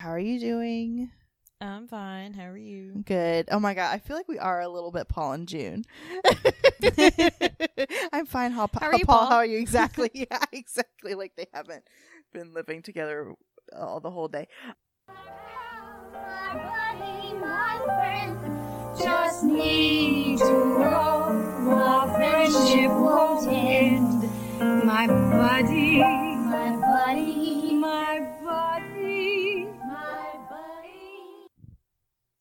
How are you doing? I'm fine. How are you? Good. Oh my god, I feel like we are a little bit Paul and June. I'm fine. How, How are you, Paul? Paul? How are you? Exactly. Yeah, exactly. Like they haven't been living together all the whole day. Just need to know our friendship won't end. My buddy, my buddy, my buddy,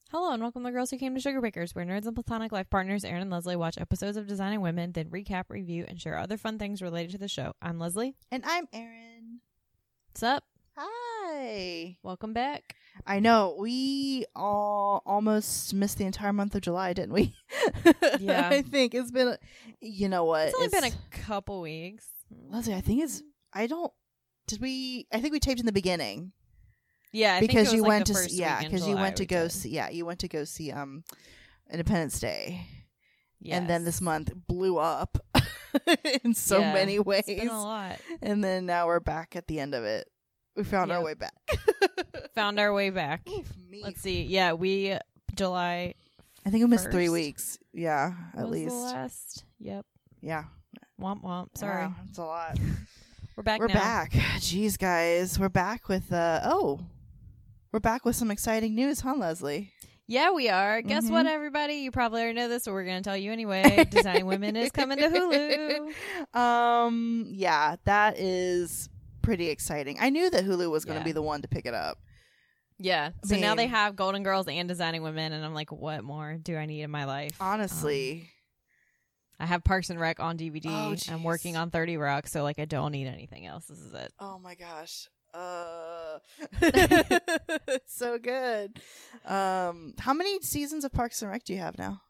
Hello and welcome to Girls Who Came to Sugar Bakers, where nerds and platonic life partners Erin and Leslie watch episodes of Designing Women, then recap, review, and share other fun things related to the show. I'm Leslie. And I'm Erin. What's up? Hi. Welcome back. I know we all almost missed the entire month of July, didn't we? Yeah. I think it's been. You know what? It's only been a couple weeks. Leslie, I think it's. I don't. Did we? I think we taped in the beginning Yeah, I think because you like went to yeah because you went to go did. see yeah you went to go see um Independence Day and then this month blew up in so Yeah, many ways It's been a lot. and then now we're back at the end of it. We found our way back. Found our way back. Oof. Let's see. Yeah, we July I think we missed three weeks. Yeah, at least. the last. Yep. Yeah. Womp womp. Sorry. Wow, it's a lot. We're back we're now. back. Jeez, guys, we're back with uh oh, we're back with some exciting news, huh, Leslie? Yeah, we are. Guess what, Mhm. everybody? You probably already know this, but we're going to tell you anyway. Designing Women is coming to Hulu. Um, yeah, that is pretty exciting. I knew that Hulu was going to Yeah. be the one to pick it up. Yeah. So now they have Golden Girls and Designing Women, and I'm like, what more do I need in my life? Honestly, I have Parks and Rec on DVD. Oh, I'm working on 30 Rock, so like I don't need anything else. This is it. oh, my gosh. Uh, so good. Um, how many seasons of Parks and Rec do you have now?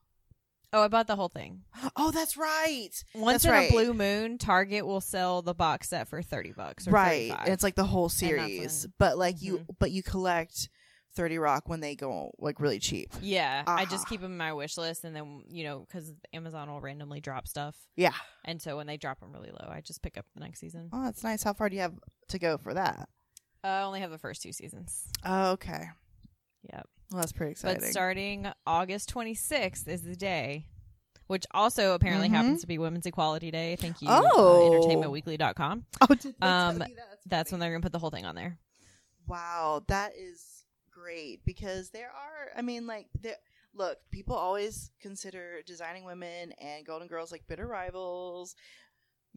Oh, I bought the whole thing. Oh, that's right. Once That's in right. a blue moon, Target will sell the box set for 30 bucks. Or right and it's like the whole series but like you Mhm. but you collect 30 rock when they go like really cheap yeah, I just Uh-huh. keep them in my wish list, and then you know, because Amazon will randomly drop stuff, yeah and so when they drop them really low, I just pick up the next season. oh that's nice how far do you have to go for that I only have the first two seasons. oh, okay Yep. well that's pretty exciting But starting August 26th is the day, which also apparently Mhm. happens to be Women's Equality Day. Thank you, Oh. uh, entertainmentweekly.com. oh did Um, that? That's when they're going to put the whole thing on there. wow that is great because there are i mean like there look people always consider designing women and golden girls like bitter rivals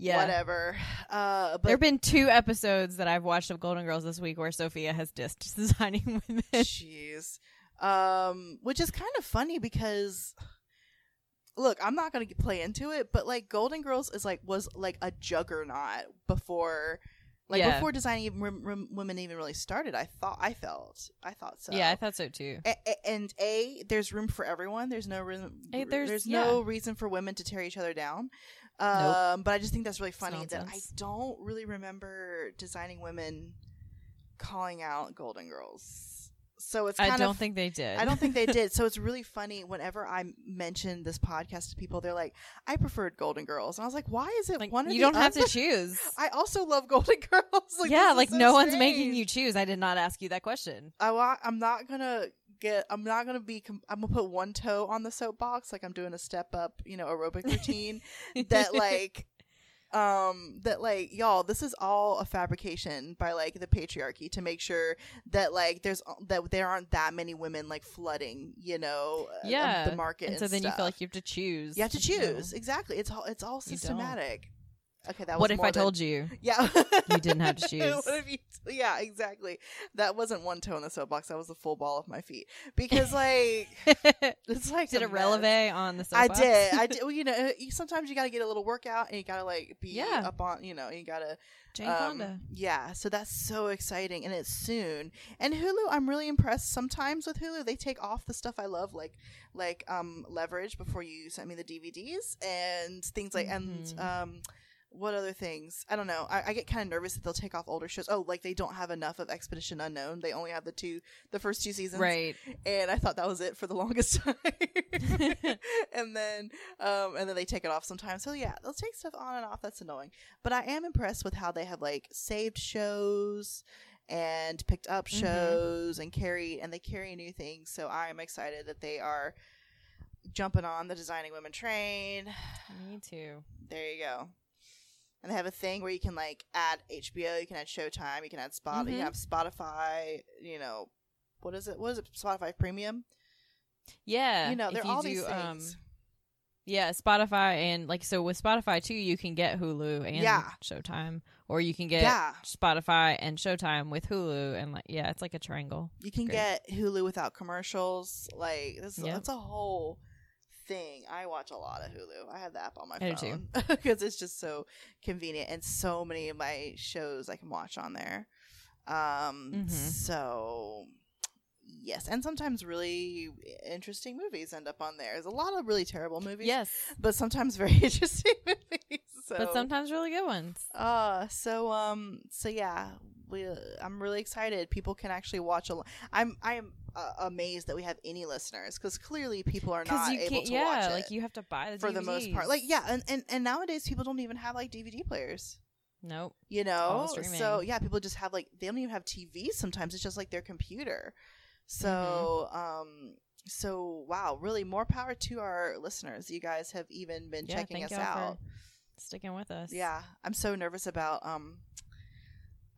Yeah. whatever uh but there have been two episodes that I've watched of Golden Girls this week where Sophia has dissed designing women. Jeez. Um, which is kind of funny because look, I'm not gonna play into it, but like Golden Girls is like was like a juggernaut before, like Yeah. before designing even rem- rem- women even really started. I thought I felt I thought so. Yeah, I thought so too. A- a- and a there's room for everyone. There's no room. There's there's- no reason for women to tear each other down. Um, but I just think that's really funny that I don't really remember designing women calling out Golden Girls. So it's kind I don't of think they did. I don't think they did. So it's really funny whenever I mention this podcast to people, they're like, "I preferred Golden Girls," and I was like, "Why is it like one you don't have to choose. I also love Golden Girls. like, yeah, like so no one's making you choose. I did not ask you that question. I I'm not gonna get. I'm not gonna be. Com- I'm gonna put one toe on the soapbox, like I'm doing a step up, you know, aerobic routine. that like, um, that like, y'all, this is all a fabrication by like the patriarchy to make sure that like there's that there aren't that many women like flooding, you know, uh, yeah, the market. And And, so then you feel like you have to choose. you have to choose exactly. It's all it's all systematic. Okay, that was What if I than- told you? Yeah, You didn't have to choose. what if you? Yeah, exactly. That wasn't one toe in the soapbox. That was the full ball of my feet. Because like it's like did a a releve on the I did. I did. Well, you know, sometimes you got to get a little workout, and you got to like be Yeah. up on. You know, you got to. Jane um, Fonda. Yeah, so that's so exciting, and it's soon. And Hulu, I'm really impressed. Sometimes with Hulu, they take off the stuff I love, like like um Leverage before you sent me the DVDs and things like and Mhm. um. What other things? I don't know. I, I get kind of nervous that they'll take off older shows. Oh, like they don't have enough of Expedition Unknown. They only have the two, the first two seasons Right. and I thought that was it for the longest time. and then, um, and then they take it off sometimes. So yeah, they'll take stuff on and off. That's annoying. But I am impressed with how they have like saved shows and picked up Mhm. shows and carried and they carry new things. So I'm excited that they are jumping on the designing women train. Me too. There you go. And they have a thing where you can like add HBO, you can add Showtime, you can add Spot, you Mhm. can have Spotify. You know, what is it? What is it? Spotify Premium. Yeah. you know, if they're you all do, these um, things. yeah, Spotify and like so with Spotify too, you can get Hulu and Yeah. Showtime, or you can get yeah, Spotify and Showtime with Hulu, and like yeah, it's like a triangle. you can get Hulu without commercials. Like this, Yep. it's a whole thing. I watch a lot of Hulu. I have the app on my I too. phone because it's just so convenient, and so many of my shows I can watch on there. Um, Mhm. so yes, and sometimes really interesting movies end up on there. There's a lot of really terrible movies. Yes, but sometimes very interesting movies. So. but sometimes really good ones. Uh, so um, so yeah, we. I'm really excited. People can actually watch a. lo- I'm I am uh, amazed that we have any listeners because clearly people are not able to yeah, watch it like you have to buy the for the most part. Like yeah, and, and and nowadays people don't even have like DVD players. nope. You know, so yeah, people just have like they don't even have TV. Sometimes it's just like their computer. So Mm-hmm. um. So wow, really more power to our listeners. You guys have even been Yeah, checking us out. Sticking with us. Yeah, I'm so nervous about um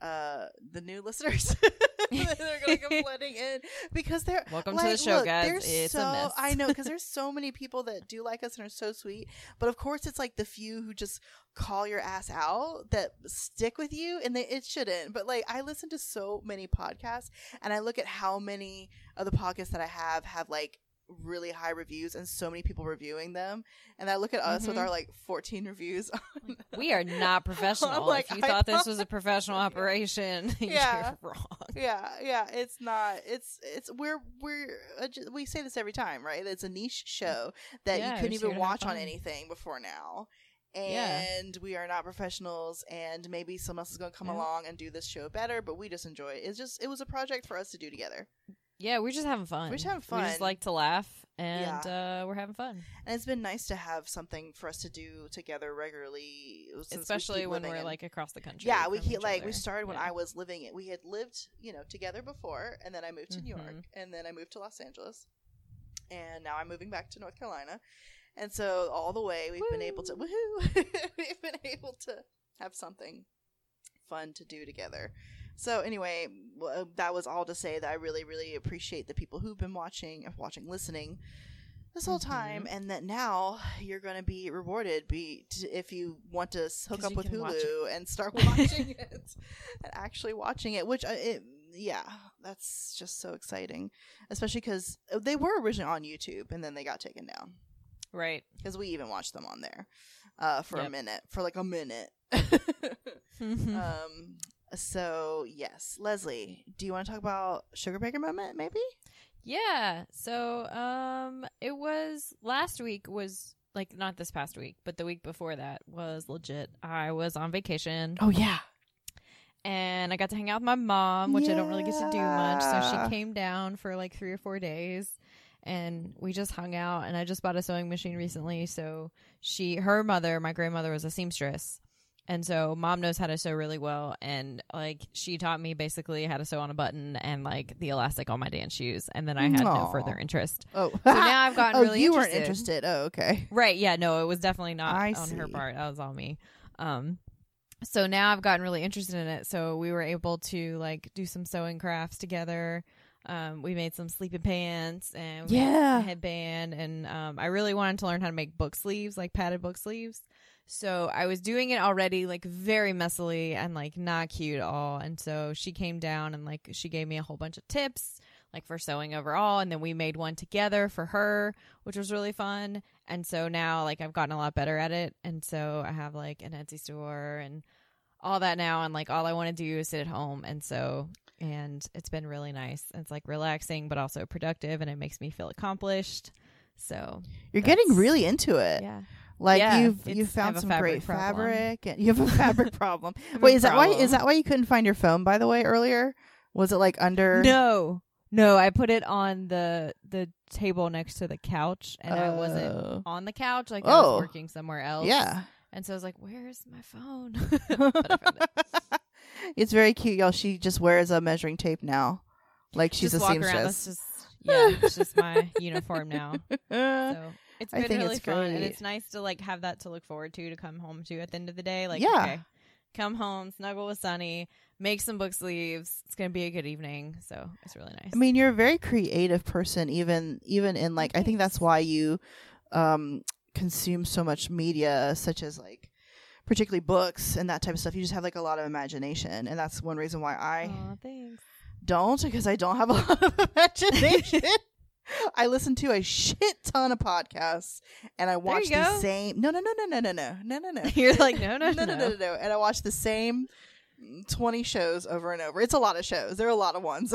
uh the new listeners that are gonna come flooding in because they're Welcome to the show, look, guys. It's so, a mess. I know because there's so many people that do like us and are so sweet, but of course it's like the few who just call your ass out that stick with you, and they it shouldn't. But like I listen to so many podcasts, and I look at how many of the podcasts that I have have like really high reviews and so many people reviewing them and i look at us with Mhm. our like 14 reviews on We are not professional. like, if you I thought this was a professional operation, Yeah. you're wrong. yeah yeah it's not it's it's we're we're we say this every time right it's a niche show that Yeah, you couldn't even watch on anything before now Yeah. and we are not professionals and maybe someone else is going to come Yeah. along and do this show better but we just enjoy it it's just it was a project for us to do together Yeah, we're just having fun. We're just having fun. We just like to laugh, and uh, we're having fun. and it's been nice to have something for us to do together regularly since we Especially when we're in- like across the country. yeah we keep like we started when Yeah. i was living it we had lived you know together before and then i moved to new york Mhm. and then i moved to los angeles and now i'm moving back to north carolina and so all the way we've been able to woohoo we've been able to have something fun to do together so anyway uh, that was all to say that i really really appreciate the people who've been watching watching listening this whole time Mm-hmm. and that now you're going to be rewarded be t- if you want to hook up with hulu and start watching it and actually watching it which uh, it, yeah that's just so exciting especially because they were originally on youtube and then they got taken down right. because we even watched them on there uh, for a minute for like a minute Mm-hmm. um so yes leslie do you want to talk about sugar baker moment maybe Yeah. So, um, it was last week was like not this past week, but the week before that was legit. I was on vacation oh yeah and I got to hang out with my mom, which I don't really get to do much. So she came down for like three or four days and we just hung out and I just bought a sewing machine recently. So she, her mother, my grandmother was a seamstress. And so mom knows how to sew really well. And like she taught me basically how to sew on a button and like the elastic on my dance shoes. And then I had no further interest. oh So now I've gotten oh really you interested. weren't interested oh okay Right. Yeah. No, it was definitely not I on her part. That was on me. Um, so now I've gotten really interested in it. So we were able to like do some sewing crafts together. Um, we made some sleeping pants and Yeah. a headband, and um, I really wanted to learn how to make book sleeves, like padded book sleeves. So I was doing it already, like very messily and like not cute at all. And so she came down and like she gave me a whole bunch of tips, like for sewing overall. And then we made one together for her, which was really fun. And so now like I've gotten a lot better at it. And so I have like an Etsy store and all that now. And like all I want to do is sit at home. And so, and it's been really nice. It's like relaxing, but also productive. And it makes me feel accomplished. So you're getting really into it yeah. Like Yeah, you've you I found some fabric great problem. fabric and you have a fabric problem. Wait, is that why is that why you couldn't find your phone by the way earlier? Was it like under No, no, I put it on the the table next to the couch, and I wasn't Oh. on the couch. Like I Oh. was working somewhere else. Yeah. and so I was like, "Where's my phone?" I it. It's very cute, y'all. She just wears a measuring tape now, like she's just a walk around. That's seamstress. just yeah, it's just my uniform now. Uh, So it's I been think really it's fun, and it's nice to like have that to look forward to to come home to at the end of the day. Like, Yeah. okay, come home, snuggle with Sunny, make some book sleeves. It's gonna be a good evening. So it's really nice. I mean, you're a very creative person, even even in like I think that's why you um consume so much media, such as like particularly books and that type of stuff. You just have like a lot of imagination, and that's one reason why I Aw, thanks. don't because I don't have a lot of imagination. I listen to a shit ton of podcasts and I watch the go. same. No, no, no, no, no, no, no, no, no, no. You're like, no, no, no, no, no, no, no. And I watch the same twenty shows over and over. It's a lot of shows. There are a lot of ones.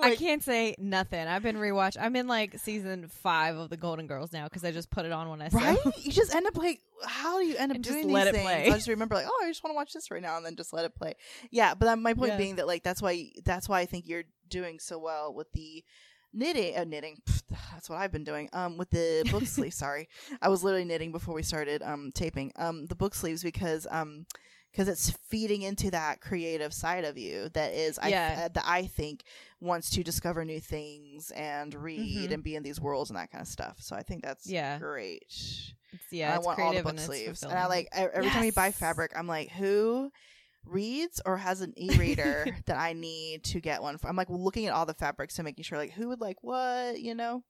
I can't say nothing. I've been rewatch. I'm in like season five of the Golden Girls now because I just put it on when I right? You just end up like, how do you end up And just doing let these it things? play. I just remember like, oh, I just want to watch this right now, and then just let it play. Yeah, but um, my point Yeah. being that like that's why that's why I think you're doing so well with the knitting. Uh, knitting. Pfft, that's what I've been doing. Um, with the book sleeves. Sorry, I was literally knitting before we started um taping. Um, the book sleeves because um. Because it's feeding into that creative side of you that is, I, Yeah. uh, that I think wants to discover new things and read Mhm. and be in these worlds and that kind of stuff. So I think that's Yeah. great. It's, yeah, I it's want all the book and sleeves, and I like every time you buy fabric, I'm like, who reads or has an e-reader that I need to get one for? I'm like looking at all the fabrics and making sure like who would like what, you know?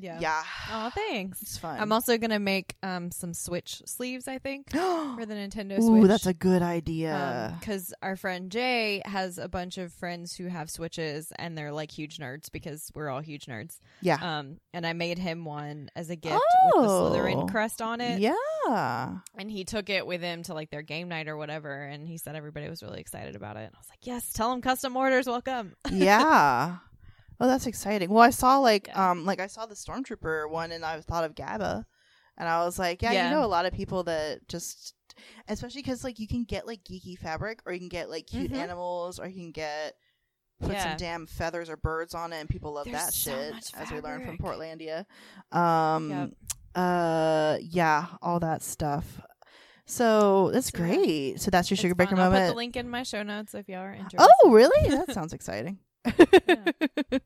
Yeah. Yeah, Oh, thanks. it's fun. I'm also gonna make um some Switch sleeves. I think for the Nintendo Ooh, that's a good idea. because our friend Jay has a bunch of friends who have Switches and they're like huge nerds because we're all huge nerds. yeah, Um, and I made him one as a gift with the Oh. Slytherin crest on it. yeah. And he took it with him to like their game night or whatever. And he said everybody was really excited about it. And I was like, yes, tell them custom orders welcome. yeah. Oh, that's exciting. Well, I saw like Yeah. um like I saw the stormtrooper one, and I thought of GABA, and I was like, yeah, Yeah. you know, a lot of people that just, especially because like you can get like geeky fabric, or you can get like cute Mhm. animals, or you can get put Yeah. some damn feathers or birds on it, and people love There's that so shit, as we learned from. Portlandia. Um, Yep. uh, yeah, all that stuff. So that's So, great. So that's your sugar baker fun. I'll put moment. the link in my show notes if y'all are interested. Oh, really? That sounds exciting.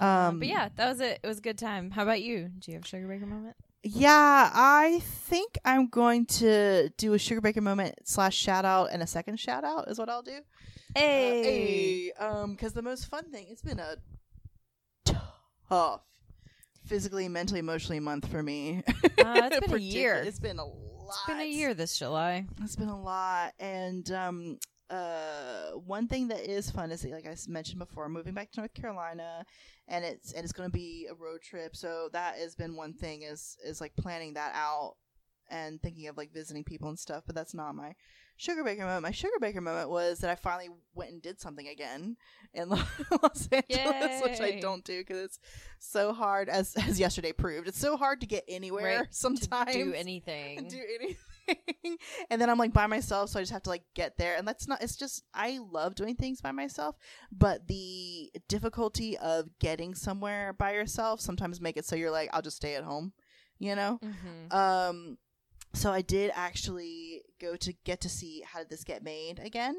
Um, Um, but yeah, that was it. It was a good time. How about you? Do you have a sugar baker moment? Yeah, I think I'm going to do a sugar baker moment slash shout out and a second shout out is what I'll do. Uh, hey, um, because the most fun thing it's been a tough physically, mentally, emotionally month for me. Uh, it's been a year. It's been a lot. It's been a year this July. It's been a lot, and um, uh, one thing that is fun is like I mentioned before, moving back to North Carolina, and it's and it's going to be a road trip. So that has been one thing is is like planning that out and thinking of like visiting people and stuff. But that's not my sugar baker moment. My sugar baker moment was that I finally went and did something again in Los Angeles, which I don't do because it's so hard. As as yesterday proved, it's so hard to get anywhere Right, sometimes Do anything. do anything. and then I'm like by myself, so I just have to like get there. And that's not, it's just, I love doing things by myself, but the difficulty of getting somewhere by yourself sometimes make it so you're like, I'll just stay at home, you know? hmm Um, so I did actually go to get to see how did this get made again.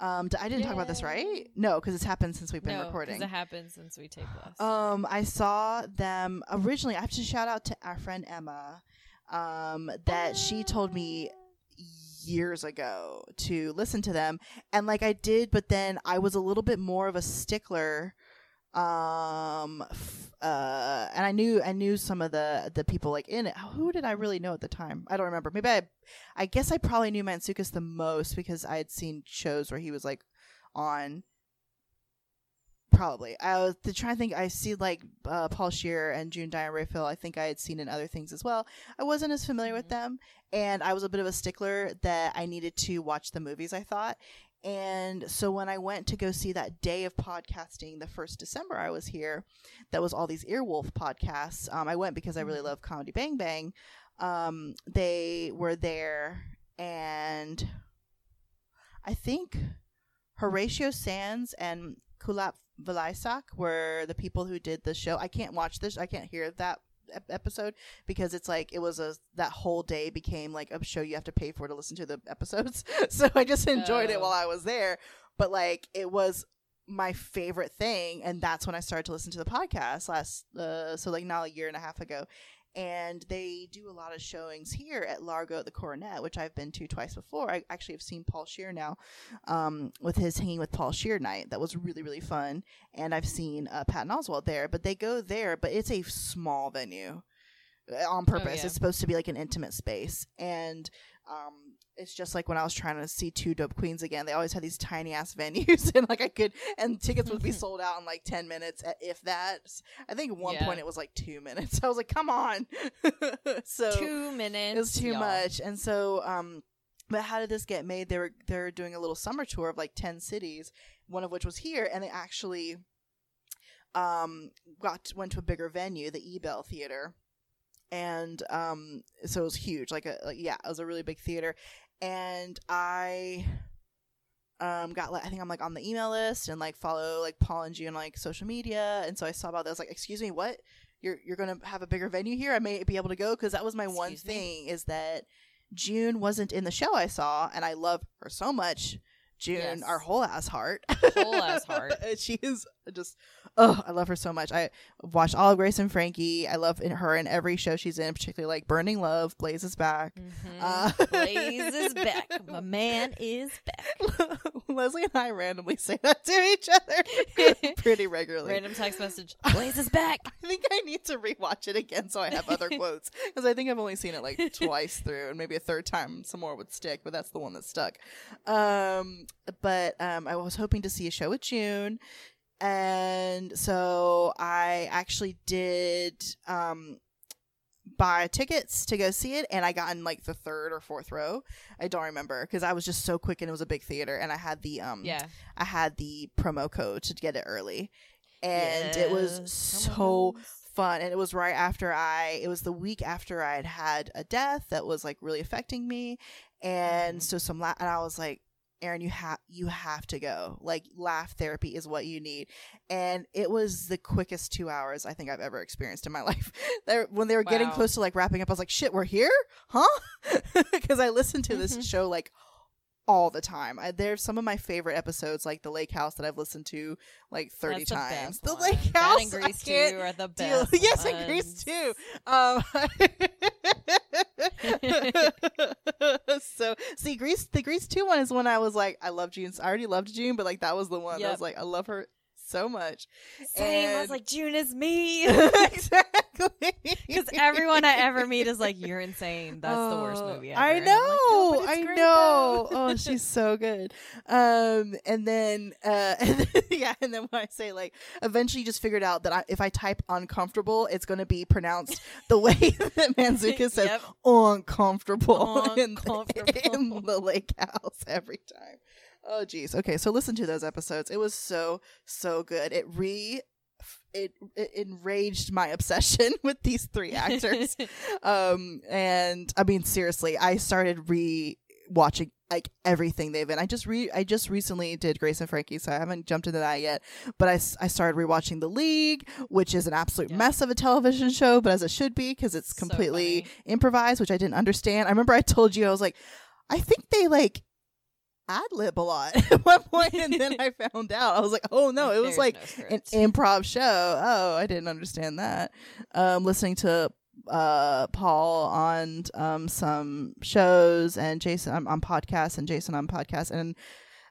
Um, I didn't talk about this, right? No, because it's happened since we've been no, recording. it happened since we take less. Um, I saw them originally. I have to shout out to our friend Emma. Um, that she told me years ago to listen to them, and like I did, but then I was a little bit more of a stickler. Um, f- uh, and I knew I knew some of the the people like in it. Who did I really know at the time? I don't remember. Maybe I, I guess I probably knew Mantzoukas the most because I had seen shows where he was like on Probably. I was to try to think. I see like uh, Paul Scheer and June Diane Raphael. I think I had seen in other things as well. I wasn't as familiar with Mhm. them, and I was a bit of a stickler that I needed to watch the movies. I thought, and so when I went to go see that day of podcasting, the first December I was here, that was all these Earwolf podcasts. Um, I went because I really Mhm. love Comedy Bang Bang. Um, they were there, and I think Horatio Sanz and Kulap Vilaisak were the people who did the show. I can't watch this. I can't hear that ep- episode because it's like it was a that whole day became like a show you have to pay for to listen to the episodes. so I just enjoyed it Oh. while I was there. But like it was my favorite thing and that's when I started to listen to the podcast last uh so like now a year and a half ago. And they do a lot of showings here at Largo at the Coronet, which I've been to twice before. I actually have seen Paul Scheer now um, with his Hanging with Paul Scheer night. That was really, really fun. And I've seen uh, Patton Oswalt there, but they go there, but it's a small venue uh, on purpose. yeah. It's supposed to be like an intimate space. And um, it's just like when I was trying to see Two Dope Queens again, they always had these tiny ass venues, and like I could, and tickets would be sold out in like 10 minutes, if that. I think at one Yeah. point it was like two minutes. I was like, come on. so Two minutes. it was too y'all. much and so um but how did this get made they were they're doing a little summer tour of like 10 cities one of which was here and they actually um got went to a bigger venue the ebell theater and um so it was huge like a like, yeah it was a really big theater and i um got like i think i'm like on the email list and like follow like paul and G on like social media. And so i saw about this like excuse me what? You're you're gonna have a bigger venue here? I may be able to go? Because that was my one me? thing is that june wasn't in the show i saw and i love her so much june Yes. our whole ass heart Whole ass heart. she is just oh i love her so much i watched all of grace and frankie i love in her in every show she's in particularly like burning love blazes back Mhm. Uh, Blaze is back. My man is back. leslie and i randomly say that to each other pretty regularly Random text message. Blaze is back. I think I need to rewatch it again so I have other quotes because I think I've only seen it like twice through, and maybe a third time some more would stick, but that's the one that stuck. Um, but um, I was hoping to see a show with June, and so I actually did um buy tickets to go see it, and I got in like the third or fourth row. I don't remember because I was just so quick, and it was a big theater, and I had the um Yeah. I had the promo code to get it early. And it was so fun. And it was right after I, it was the week after I had had a death that was like really affecting me. And Mhm. so some, la- and I was like, Erin, you have, you have to go. Like laugh therapy is what you need. And it was the quickest two hours I think I've ever experienced in my life. When they were getting close to like wrapping up, I was like, shit, we're here? Huh? Because I listened to this Mhm. show like all the time. I, there's some of my favorite episodes, like the Lake House, that I've listened to like 30 That's the times. The one. Lake That House, and I Grease too are the deal. best. Yes, and Grease ones. too. Um, so see, Grease, the Grease two one is when I was like, I love June. I already loved June, but like that was the one that I was like, I love her so much. Same. I was like, June is me. exactly. Because everyone I ever meet is like, "You're insane. That's the worst Oh, movie ever." I And I'm like, know, "No, I know. though." oh, she's so good. Um, and then, uh, and then, yeah, and then when I say like, eventually, just figured out that I, if I type uncomfortable, it's going to be pronounced the way that Mantzoukas says Yep. uncomfortable, in, Uncomfortable. in the lake house every time. Oh, geez. Okay, so listen to those episodes. It was so so good. It re. It, it enraged my obsession with these three actors um and i mean seriously i started re watching like everything they've been i just re i just recently did grace and frankie so i haven't jumped into that yet but I, I started rewatching the league which is an absolute Yeah. mess of a television show but as it should be because it's completely funny. improvised which i didn't understand i remember i told you i was like i think they like ad lib a lot at one point and then i found out i was like oh no it was There's like no an improv show. Oh, I didn't understand that. Um, listening to uh Paul on um some shows and Jason I'm on podcasts and Jason on podcasts and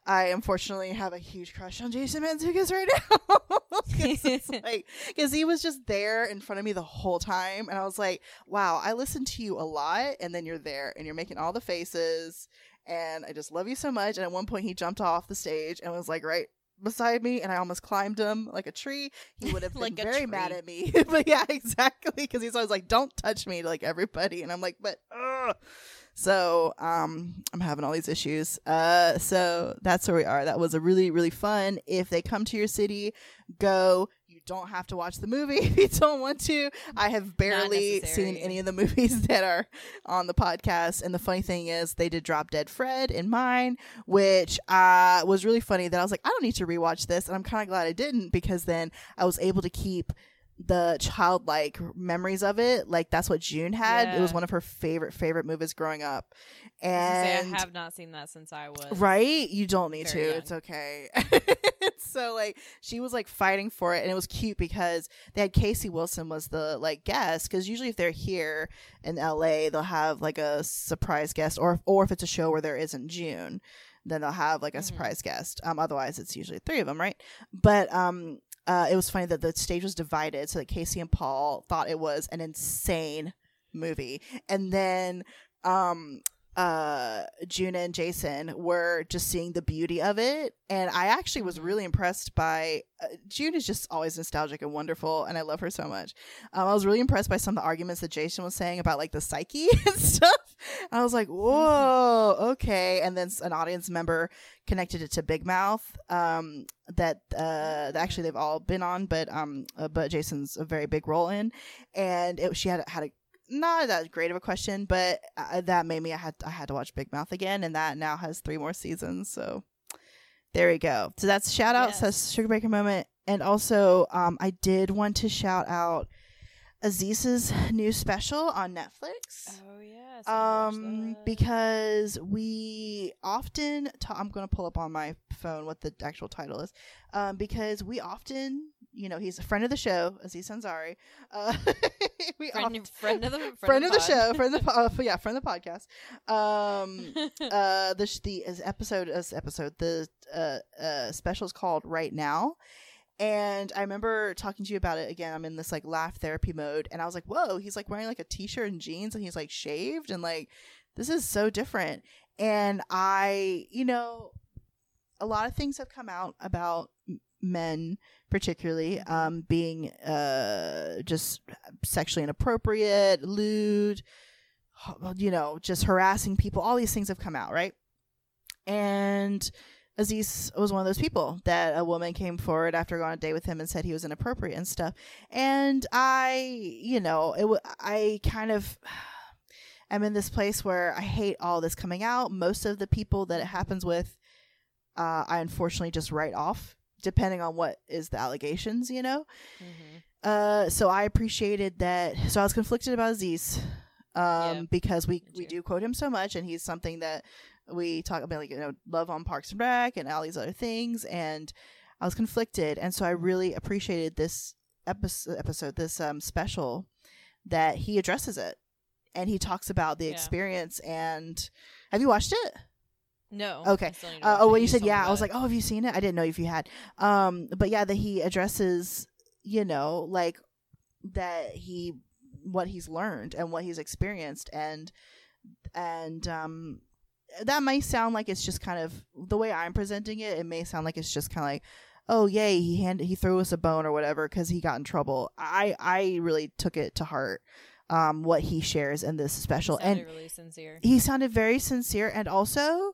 I unfortunately have a huge crush on Jason Mantzoukas right now. 'Cause like because he was just there in front of me the whole time and I was like, wow, I listen to you a lot and then you're there and you're making all the faces and I just love you so much. And at one point he jumped off the stage and was like right beside me and I almost climbed him like a tree. He would have been Like a very mad at me. but yeah, exactly. Because he's always like, don't touch me like everybody. And I'm like, but ugh. So um I'm having all these issues. Uh so that's where we are. That was a really, really fun. If they come to your city, go. Don't have to watch the movie if you don't want to. I have barely seen any of the movies that are on the podcast. And the funny thing is, they did drop Dead Fred in mine, which uh, was really funny. That I was like, I don't need to rewatch this, and I'm kind of glad I didn't because then I was able to keep the childlike memories of it. Like that's what June had. It was one of her favorite favorite movies growing up. I say, And I have not seen that since I was right, you don't need to. young. It's okay. so like she was like fighting for it, and it was cute because they had Casey Wilson was the like guest. Because usually if they're here in L.A., they'll have like a surprise guest, or or if it's a show where there isn't June. Then they'll have like a Mhm. surprise guest. Um, otherwise it's usually three of them, right? But um, uh, it was funny that the stage was divided so that Casey and Paul thought it was an insane movie, and then um, uh, Juna and Jason were just seeing the beauty of it, and I actually was Mhm. really impressed by. Uh, June is just always nostalgic and wonderful, and I love her so much. Um, I was really impressed by some of the arguments that Jason was saying about like the psyche and stuff. I was like, whoa, okay. And then an audience member connected it to Big Mouth. Um, that uh, that actually they've all been on, but um, uh, but Jason's a very big role in, and it, she had had a not that great of a question, but uh, that made me I had I had to watch Big Mouth again, and that now has three more seasons. So there we go. So that's shout out Yes. says Sugar Baker moment, and also um, I did want to shout out Aziz's new special on Netflix Oh yes. um because we often ta- i'm going to pull up on my phone what the actual title is um because we often you know he's a friend of the show aziz ansari uh we friend, friend of the friend, friend of the pod. show friend of the po- uh, yeah friend of the podcast um uh the sh- the is episode is episode the uh uh special is called right now and I remember talking to you about it again. I'm in this like laugh therapy mode, and I was like, "Whoa!" He's like wearing like a t-shirt and jeans, and he's like shaved, and like this is so different. And I, you know, a lot of things have come out about men, particularly um, being uh, just sexually inappropriate, lewd, you know, just harassing people. All these things have come out, right? And Aziz was one of those people that a woman came forward after going on a date with him and said he was inappropriate and stuff. And I, you know, it w- I kind of am in this place where I hate all this coming out. Most of the people that it happens with, uh, I unfortunately just write off, depending on what is the allegations, you know. Mhm. Uh, so I appreciated that. So I was conflicted about Aziz, um, Yeah, because we we do quote him so much, and he's something that we talk about, like you know, love on Parks and Rec and all these other things. And I was conflicted, and so I really appreciated this episode, episode this um special that he addresses it, and he talks about the Yeah. experience. And have you watched it? No. Okay. I still need to Uh, oh, when you said yeah, I was like, oh, have you seen it? I didn't know if you had. Um, but yeah, that he addresses, you know, like that he what he's learned and what he's experienced, and and um, that may sound like it's just kind of the way I'm presenting it. It may sound like it's just kind of like. Oh yay! He handed he threw us a bone or whatever because he got in trouble. I I really took it to heart, um, what he shares in this special, and really sincere. he sounded very sincere and also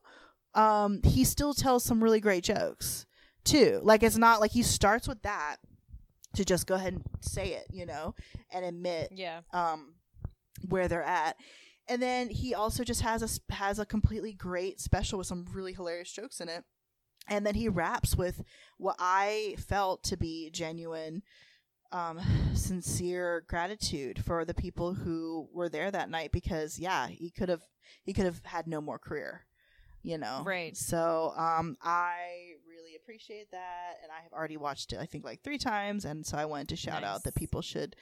um he still tells some really great jokes too. Like it's not like he starts with that to just go ahead and say it you know and admit Yeah. um where they're at. And then he also just has a has a completely great special with some really hilarious jokes in it. And then he raps with what i felt to be genuine um sincere gratitude for the people who were there that night because yeah he could have he could have had no more career you know? Right. so um i really appreciate that and i have already watched it i think like three times and so i wanted to shout out that people should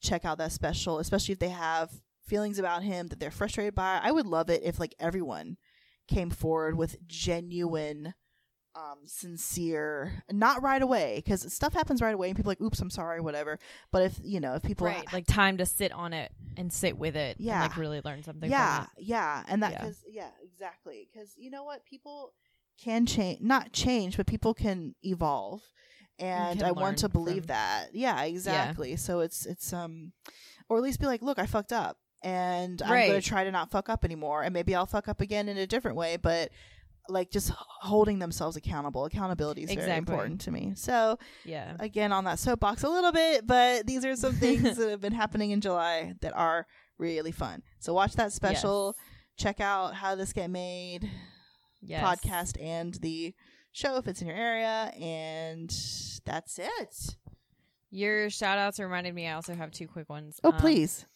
check out that special especially if they have feelings about him that they're frustrated by. I would love it if like everyone came forward with genuine um sincere not right away because stuff happens right away and people are like oops i'm sorry whatever but if you know if people right. Like time to sit on it and sit with it. Yeah. And like really learn something. yeah yeah and that Yeah. because yeah. exactly because you know what people can change not change but people can evolve and can i want to believe from- that yeah exactly so it's it's um or at least be like look i fucked up and i'm gonna try to not fuck up anymore and maybe i'll fuck up again in a different way but like just holding themselves accountable accountability is very important to me so. Yeah. again on that soapbox a little bit, but these are some things that have been happening in July that are really fun. So watch that special. Check out how this get made Yes. podcast and the show if it's in your area, and that's it. Your shout outs reminded me I also have two quick ones. Oh, Um, please.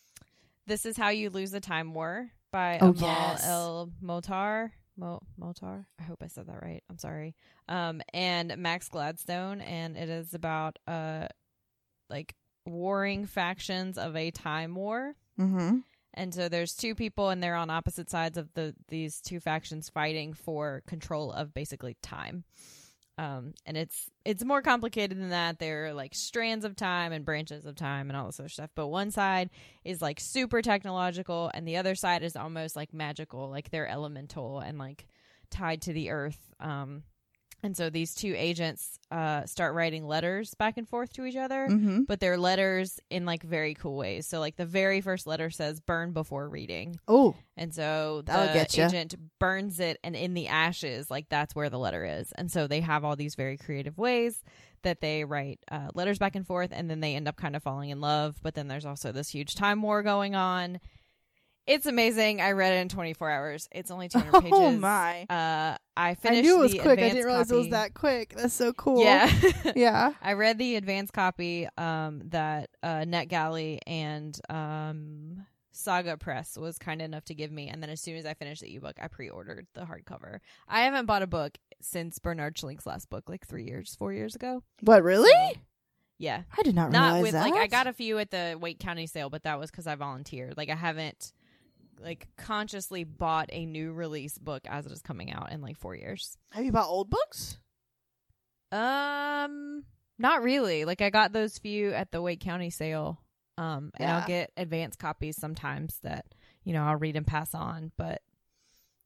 This is How You Lose the Time War by Oh, Amal yes. El Motar. Mo- Mohtar? I hope I said that right. I'm sorry. Um, and Max Gladstone, and it is about uh, like warring factions of a time war. Mm-hmm. And so there's two people, and they're on opposite sides of the these two factions fighting for control of basically time. Um, and it's it's more complicated than that. There are like strands of time and branches of time and all this other stuff. But one side is like super technological, and the other side is almost like magical, like they're elemental and like tied to the earth. Um, and so these two agents uh, start writing letters back and forth to each other Mm-hmm. but they're letters in like very cool ways. So like the very first letter says burn before reading. Oh, And so the agent burns it and in the ashes, like that's where the letter is. And so they have all these very creative ways that they write uh, letters back and forth and then they end up kind of falling in love. But then there's also this huge time war going on. It's amazing. I read it in 24 hours. It's only 200 pages. oh my! Uh, I finished. I knew it was quick. I didn't realize it was that quick. That's so cool. Yeah. yeah. I read the advanced copy um, that uh, NetGalley and um, Saga Press was kind enough to give me, and then as soon as I finished the ebook, I pre-ordered the hardcover. I haven't bought a book since Bernard Schlink's last book, like three years, four years ago. What really? So, yeah, I did not, not realize with that. like I got a few at the Wake County sale, but that was because I volunteered. Like I haven't like consciously bought a new release book as it is coming out in like four years. Have you bought old books? Um, not really. Like I got those few at the Wake County sale. Um, and Yeah. I'll get advanced copies sometimes that you know I'll read and pass on, but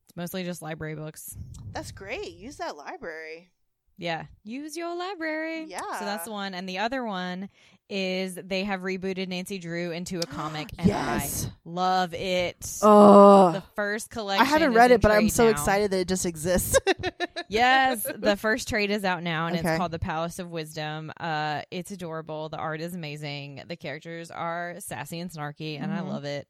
it's mostly just library books. That's great. Use that library. Yeah, use your library. Yeah. So that's the one, and the other one is they have rebooted Nancy Drew into a comic, and yes. I love it. Oh, the first collection. I haven't read it, but I'm so now. excited that it just exists. yes, the first trade is out now, and Okay. it's called The Palace of Wisdom. Uh, it's adorable. The art is amazing. The characters are sassy and snarky, and I Mhm. love it.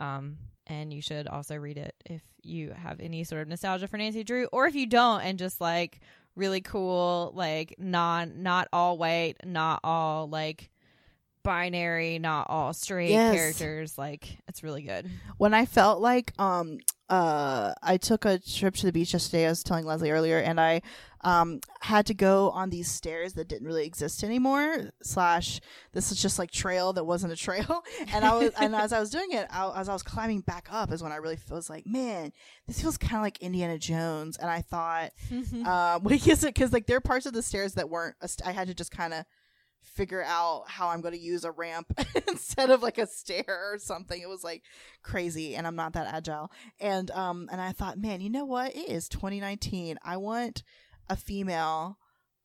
Um, and you should also read it if you have any sort of nostalgia for Nancy Drew, or if you don't, and just like really cool, like non, not all white, not all like binary, not all straight Yes. characters. Like it's really good. when I felt like um uh I took a trip to the beach yesterday, I was telling Leslie earlier, and I um had to go on these stairs that didn't really exist anymore. Slash, this is just like trail that wasn't a trail, and I was and as I was doing it, I, as I was climbing back up, is when I really was like, man, this feels kind of like Indiana Jones, and I thought, um, because because like there are parts of the stairs that weren't. A st- I had to just kind of figure out how I'm going to use a ramp instead of like a stair or something. It was like crazy and I'm not that agile. And um and I thought, man, you know what? It is 2019. I want a female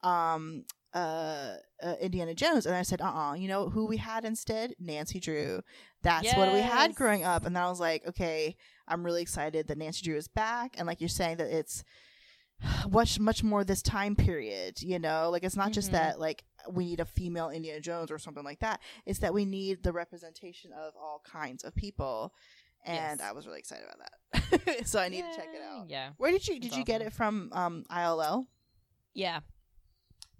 um uh, uh Indiana Jones and I said, "Uh-uh, you know who we had instead? Nancy Drew. That's what we had growing up." And then I was like, "Okay, I'm really excited that Nancy Drew is back and like you're saying that it's much much more this time period you know like it's not just Mhm. that like we need a female indiana jones or something like that it's that we need the representation of all kinds of people and Yes. i was really excited about that so i need to check it out Yeah, where did you did you get it from um ill yeah.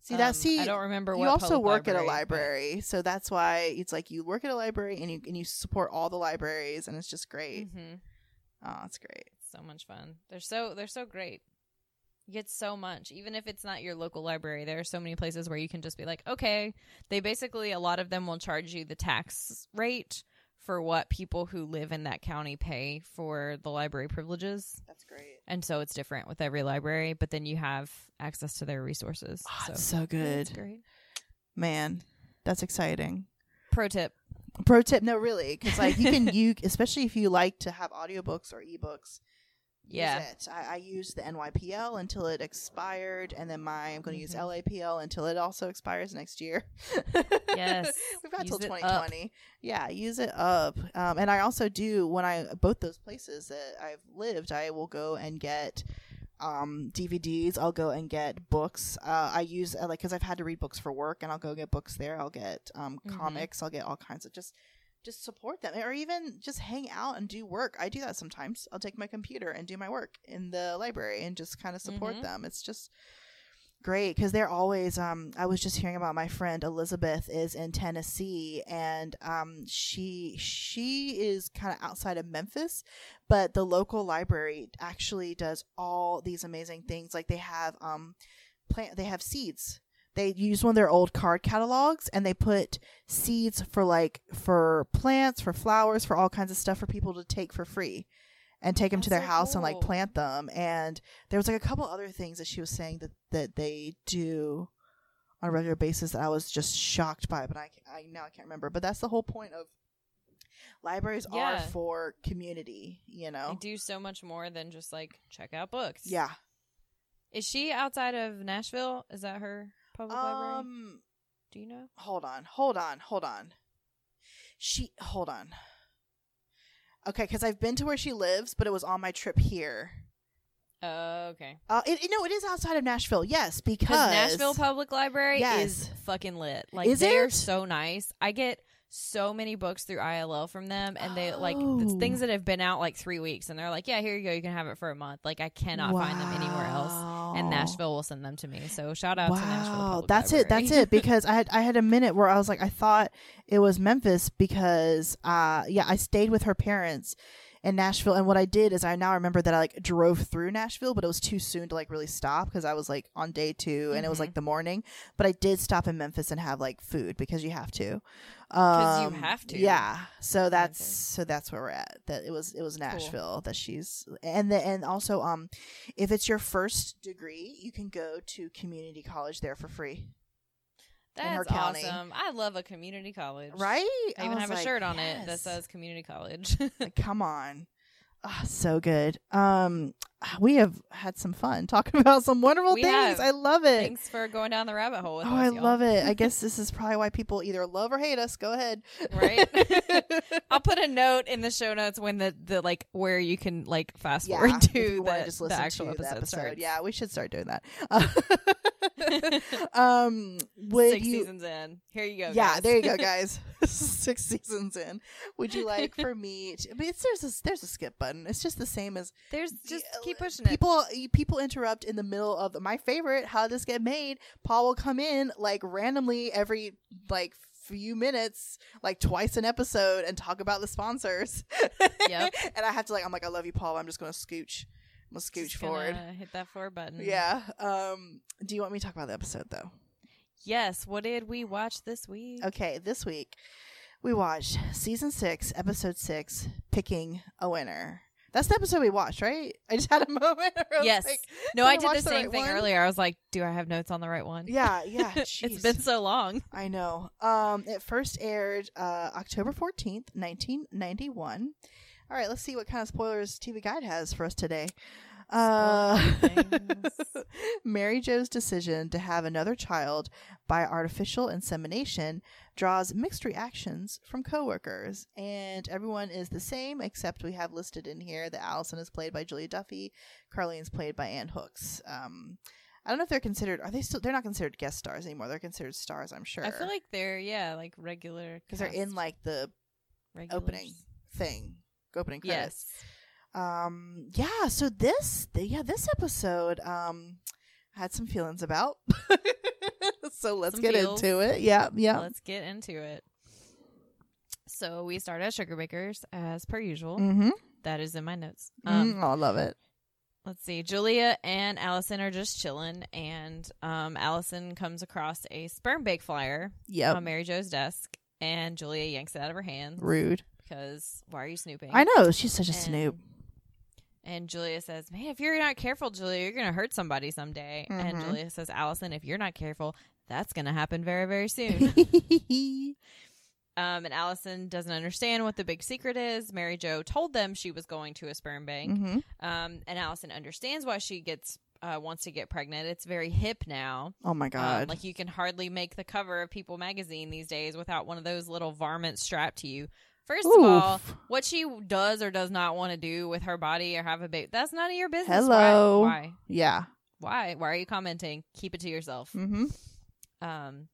see that Um, see I don't remember. you also work at a but- library so that's why it's like you work at a library and you and you support all the libraries and it's just great Mhm. oh it's great It's so much fun. They're so they're so great. You get so much, even if it's not your local library. There are so many places where you can just be like, okay. They basically a lot of them will charge you the tax rate for what people who live in that county pay for the library privileges, that's great and so it's different with every library. But then you have access to their resources. oh, so so good it's great. man that's exciting Pro tip: pro tip no really because like you can you especially if you like to have audiobooks or ebooks Yeah, use it. I, I used the nypl until it expired and then my i'm going to use Mhm. lapl until it also expires next year Yes. we've got till Use it up. 2020 yeah use it up um, and i also do when i both those places that i've lived i will go and get um, DVDs. I'll go and get books. Uh, I use uh, like because I've had to read books for work, and I'll go get books there. I'll get um, Mhm. comics. I'll get all kinds of just just support them, or even just hang out and do work. I do that sometimes. I'll take my computer and do my work in the library and just kind of support Mhm. them. It's just great because they're always um i was just hearing about my friend elizabeth is in tennessee and um she she is kind of outside of memphis but the local library actually does all these amazing things like they have um plant they have seeds they use one of their old card catalogs and they put seeds for like for plants for flowers for all kinds of stuff for people to take for free and take them to their so house and like plant them and there was like a couple other things that she was saying that that they do on a regular basis that I was just shocked by but I, I now I can't remember but that's the whole point of libraries are for community you know. They do so much more than just like check out books. yeah Is she outside of Nashville? Is that her public library? um Do you know? hold on hold on hold on she hold on okay because I've been to where she lives but it was on my trip here Oh, okay. uh it, it- no it is outside of Nashville yes because Nashville Public Library Yes. is fucking lit. Like Is they are so nice. I get so many books through ILL from them, and they like Oh. it's things that have been out like three weeks, and they're like, "Yeah, here you go. You can have it for a month." Like I cannot find them anywhere and Nashville will send them to me. So shout out to Nashville. Wow, that's it. That's it. Because I had I had a minute where I was like, I thought it was Memphis because, uh, yeah, I stayed with her parents in Nashville, and what I did is I now remember that I like drove through Nashville, but it was too soon to like really stop because I was like on day two and it was like the morning. But I did stop in Memphis and have like food because you have to. 'Cause you Um, have to. Yeah. So that's Okay. so that's where we're at. That it was it was Nashville that she's and the, and also um, if it's your first degree, you can go to community college there for free. That's awesome. I love a community college. Right? I even was have a shirt on it that says community college. Like, come on. Ah, so good. Um, we have had some fun talking about some wonderful We things. have. I love it. Thanks for going down the rabbit hole with us. Oh, us. I y'all. love it. I guess this is probably why people either love or hate us. Go ahead. Right? I'll put a note in the show notes when the, the like where you can like fast yeah, forward to the, just the listen actual to episode, the episode. starts. Yeah, we should start doing that. um, would Six you? seasons in. Here you go. yeah, guys. there you go, guys. Six seasons in. Would you like for me? To, I mean, there's a there's a skip button. It's just the same as There's just Yeah, keep pushing it. people people interrupt in the middle of my favorite how did this get made paul will come in like randomly every like few minutes like twice an episode and talk about the sponsors Yep. and i have to like i'm like i love you paul i'm just gonna scooch i'm gonna scooch Just forward gonna Hit that forward button. yeah um do you want me to talk about the episode though Yes. What did we watch this week? okay this week we watched season six episode six picking a winner that's the episode we watched right i just had a moment where I was Yes. like, No, I I did the the same right thing one? earlier. I was like, do I have notes on the right one? yeah yeah it's been so long. I know. Um, it first aired uh, October 14th, 1991. All right, let's see what kind of spoilers TV Guide has for us today. Uh, Mary Jo's decision to have another child by artificial insemination draws mixed reactions from coworkers, and everyone is the same except we have listed in here that Allison is played by Julia Duffy, Carlene's played by Jan Hooks. Um, I don't know if they're considered. Are they still? They're not considered guest stars anymore. They're considered stars. I'm sure. I feel like they're yeah, like regular because they're in like the regulars. opening thing, opening credits. Yes. Um. Yeah. So this, the, yeah, this episode, um, I had some feelings about. so let's Some get feels. into it. Yeah. Yeah. Let's get into it. So we start at Sugar Bakers as per usual. Mm-hmm. That is in my notes. Um, oh, I love it. Let's see. Julia and Allison are just chilling, and um, Allison comes across a sperm bake flyer Yep. on Mary Jo's desk, and Julia yanks it out of her hand Rude. because why are you snooping? I know she's such a And- snoop. And Julia says, "Man, if you're not careful, Julia, you're gonna hurt somebody someday." And Mhm. Julia says, "Allison, if you're not careful, that's gonna happen very, very soon." um, and Allison doesn't understand what the big secret is. Mary Jo told them she was going to a sperm bank. mm-hmm. Um, and Allison understands why she gets uh, wants to get pregnant. It's very hip now. Oh my Um, god. like you can hardly make the cover of People magazine these days without one of those little varmints strapped to you. First of all, what she does or does not want to do with her body or have a baby, that's none of your business. Hello. Why? Why? Yeah. Why? Why are you commenting? Keep it to yourself. Mm-hmm. Um,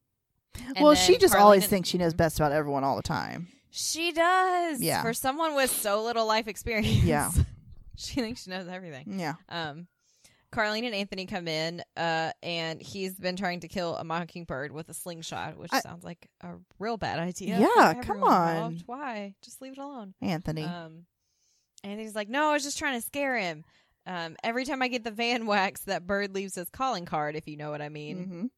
Well, she just Carlene always and- thinks she knows best about everyone all the time. She does. Yeah. For someone with so little life experience. Yeah. she thinks she knows everything. Yeah. Um, Carlene and Anthony come in, uh, and he's been trying to kill a mockingbird with a slingshot, which I- sounds like a real bad idea. Yeah, come on. involved. Why? Just leave it alone. Anthony. Um, Anthony's like, no, I was just trying to scare him. Um, every time I get the van wax, that bird leaves his calling card, if you know what I mean. Mhm.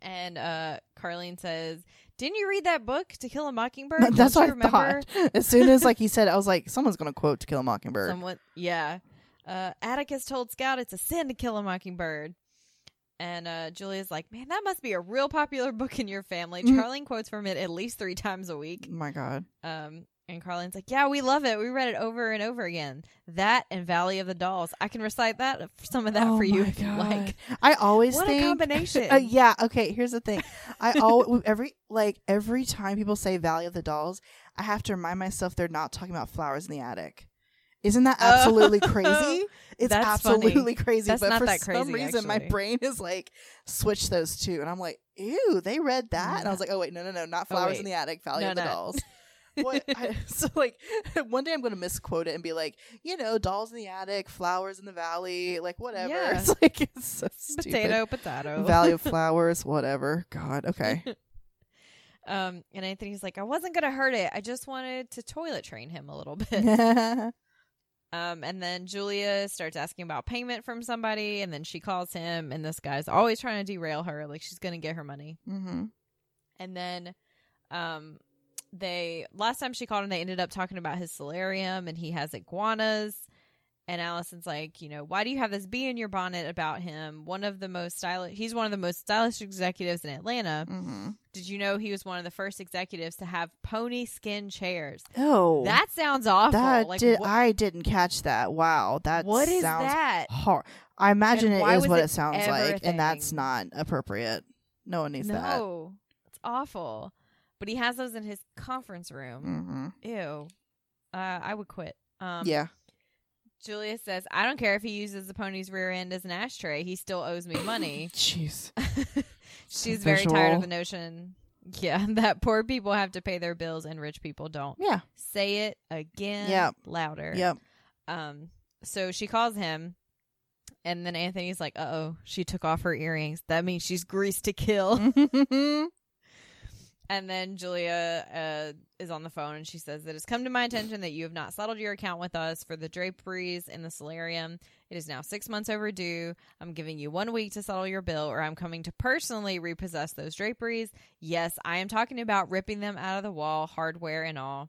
And uh, Carlene says, "Didn't you read that book, To Kill a Mockingbird? That's Don't what I remember thought. As soon as like he said, it, I was like, someone's gonna quote "To Kill a Mockingbird." Someone, yeah. Uh, Atticus told Scout it's a sin to kill a mockingbird. And uh, Julia's like, man, that must be a real popular book in your family. Mhm. Charlene quotes from it at least three times a week. My God. Um, and Carlene's like, yeah, we love it. We read it over and over again. That and Valley of the Dolls. I can recite that some of that Oh for you if you like. I always What a think combination. Uh, yeah. Okay. Here's the thing. I always every like every time people say Valley of the Dolls, I have to remind myself they're not talking about flowers in the attic. Isn't that Oh. absolutely crazy? It's That's funny. absolutely crazy. That's but not for that some crazy, reason, my brain is like switch those two, and I'm like, ew, they read that, and I was like, oh wait, no, no, no, not Oh, flowers wait. in the attic, Valley No, of the no. Dolls. what? I, so like one day I'm going to misquote it and be like, you know, dolls in the attic, flowers in the valley, like whatever. Yeah. It's like it's so stupid. Potato, potato. Valley of flowers, whatever. God, okay. Um, and Anthony's like, I wasn't gonna hurt it. I just wanted to toilet train him a little bit. Mm-hmm. Um, and then Julia starts asking about payment from somebody, and then she calls him, and this guy's always trying to derail her, like she's gonna get her money. And then, um, they last time she called him, they ended up talking about his solarium, and he has iguanas. And Allison's like, you know, why do you have this bee in your bonnet about him? One of the most stylish, he's one of the most stylish executives in Atlanta. Mm-hmm. Did you know he was one of the first executives to have pony skin chairs? Oh, That sounds awful. that like, did what, I didn't catch that. Wow, that what is sounds that? hor- I imagine And it is what it it sounds like, and that's not appropriate. No one needs that. No, it's awful. But he has those in his conference room. Mm-hmm. Ew. Uh, I would quit. Um, yeah. Julia says, I don't care if he uses the pony's rear end as an ashtray. He still owes me money. Jeez. She's very tired of the notion, yeah, that poor people have to pay their bills and rich people don't. Yeah. Say it again Yep. louder. Yep. Um, so she calls him, and then Anthony's like, "Uh oh, she took off her earrings. That means she's greased to kill." And then Julia uh, is on the phone, and she says that it's come to my attention that you have not settled your account with us for the draperies in the solarium. It is now six months overdue. I'm giving you one week to settle your bill, or I'm coming to personally repossess those draperies. Yes, I am talking about ripping them out of the wall, hardware and all.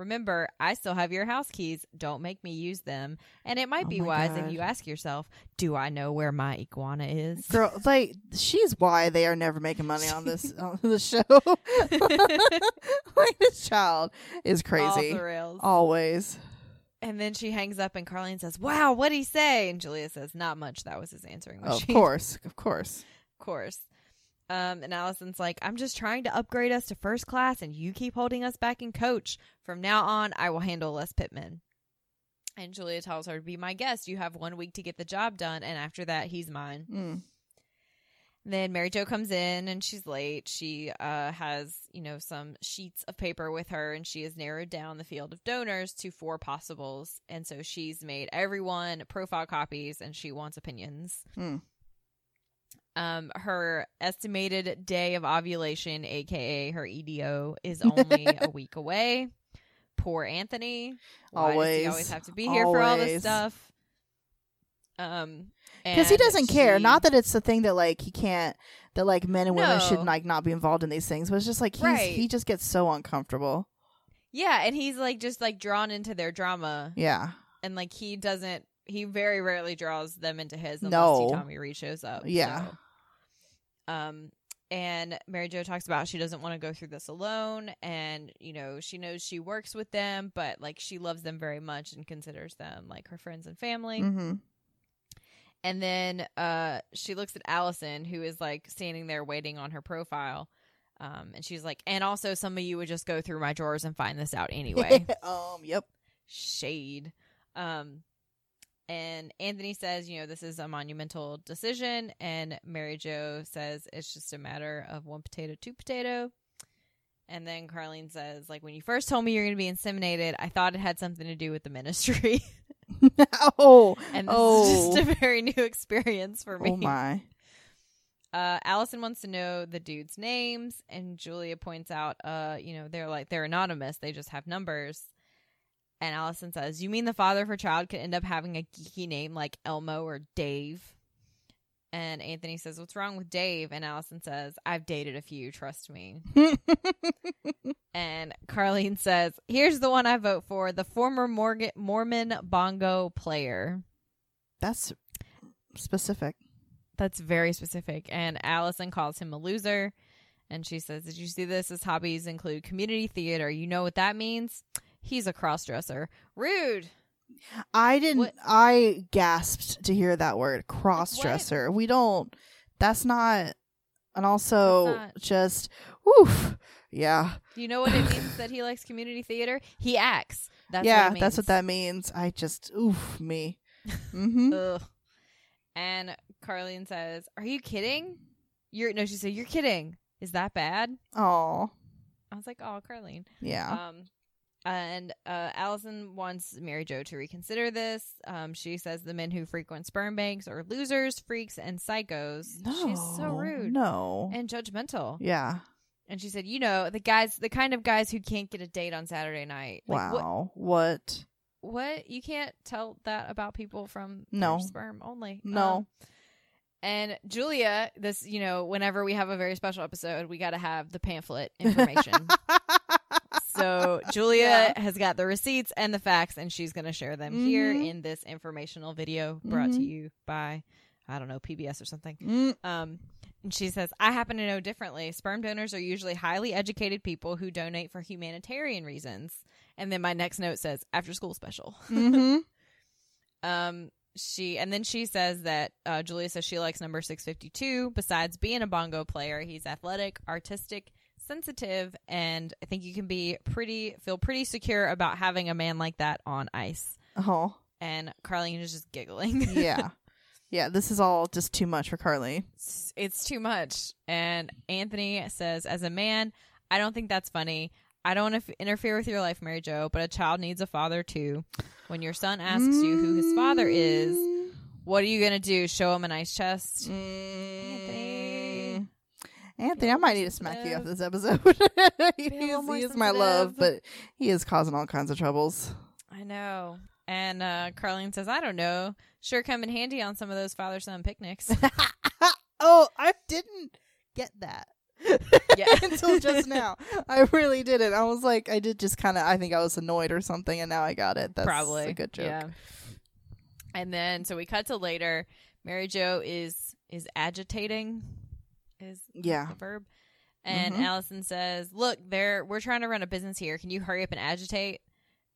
Remember, I still have your house keys. Don't make me use them. And it might Oh be wise God. if you ask yourself, do I know where my iguana is? Girl, like she's why they are never making money on this on the show. like this child is crazy. Always. And then she hangs up and Carlene says, Wow, what'd he say? And Julia says, Not much. That was his answering machine. Of course. Of course. Of course. Um, and Allison's like, I'm just trying to upgrade us to first class and you keep holding us back in coach. From now on, I will handle Les Pittman. And Julia tells her to be my guest. You have one week to get the job done, and after that, he's mine. Mm. Then Mary Jo comes in and she's late. She uh, has, you know, some sheets of paper with her and she has narrowed down the field of donors to four possibles. And so she's made everyone profile copies and she wants opinions. Hmm. Um, her estimated day of ovulation, aka her EDO, is only a week away. Poor Anthony. Why does he Always. always have to be here for all this stuff? Um, Because he doesn't care. Not that it's the thing that like he can't that like men and women should like not be involved in these things, but it's just like he's Right. he just gets so uncomfortable. Yeah, and he's like just like drawn into their drama, Yeah. and like he doesn't. He very rarely draws them into his unless No. T. Tommy Reed shows up. Yeah. so. Um, and Mary Jo talks about she doesn't want to go through this alone, and you know she knows she works with them, but like she loves them very much and considers them like her friends and family. Mm-hmm. And then uh, she looks at Allison, who is like standing there waiting on her profile. Um, and she's like, and also some of you would just go through my drawers and find this out anyway. um. Yep. Shade. Um, and Anthony says, you know, this is a monumental decision. And Mary Jo says it's just a matter of one potato, two potato. And then Carlene says, like, when you first told me you're going to be inseminated, I thought it had something to do with the ministry. oh, And this Oh. is just a very new experience for me. oh my. Uh, Allison wants to know the dudes' names, and Julia points out, uh, you know, they're like they're anonymous; they just have numbers. And Allison says, "You mean the father of her child could end up having a geeky name like Elmo or Dave?" And Anthony says, "What's wrong with Dave?" And Allison says, "I've dated a few, trust me." And Carlene says, "Here's the one I vote for: the former Morgan- Mormon bongo player." That's specific. That's very specific. And Allison calls him a loser. And she says, Did you see this? His hobbies include community theater. You know what that means? He's a crossdresser. Rude. I didn't. What- I gasped to hear that word cross dresser. We don't. That's not. And also, not- just oof. Yeah, you know what it means that he likes community theater? He acts. That's yeah. what That's what that means. I just oof me. Mm-hmm. And Carlene says, Are you kidding? You're no, she said, You're kidding. Is that bad? Oh, I was like, Oh, Carlene. yeah. Um, and uh, Allison wants Mary Jo to reconsider this. Um, she says the men who frequent sperm banks are losers, freaks, and psychos. no, She's so rude No. and judgmental. yeah. And she said, you know, the guys, the kind of guys who can't get a date on Saturday night. Like, what, wow. What? what? You can't tell that about people from No. sperm only. No. Um, and Julia, this, you know, whenever we have a very special episode, we got to have the pamphlet information. So Julia has got the receipts and the facts, and she's going to share them here Mhm. in this informational video brought to Mhm. you by, I don't know, PBS or something. Mm, Um, and she says, I happen to know differently. Sperm donors are usually highly educated people who donate for humanitarian reasons. And then my next note says, after school special. mhm. Um, she and then she says that uh, Julia says she likes number six fifty two. Besides being a bongo player, he's athletic, artistic, sensitive, and I think you can be pretty feel pretty secure about having a man like that on ice. Oh, And Carlene is just giggling. yeah. Yeah, this is all just too much for Carly. it's, it's too much. And Anthony says, as a man, I don't think that's funny. I don't want to f- interfere with your life, Mary Jo, but a child needs a father too. When your son asks you who his father is, mm. what are you gonna do? Show him a nice chest? Anthony. Anthony, I might need to smack you after this episode. he Be is, he is my love, but he is causing all kinds of troubles. I know. And uh, Carlene says, I don't know. Sure, come in handy on some of those father son picnics. oh, I didn't get that. Yeah. until just now. I really didn't. I was like, I did just kind of, I think I was annoyed or something, and now I got it. That's Probably a good joke. Yeah. And then so we cut to later. Mary Jo is is agitating. Is Yeah. the verb. And Mhm. Allison says, "Look, there we're trying to run a business here. Can you hurry up and agitate?"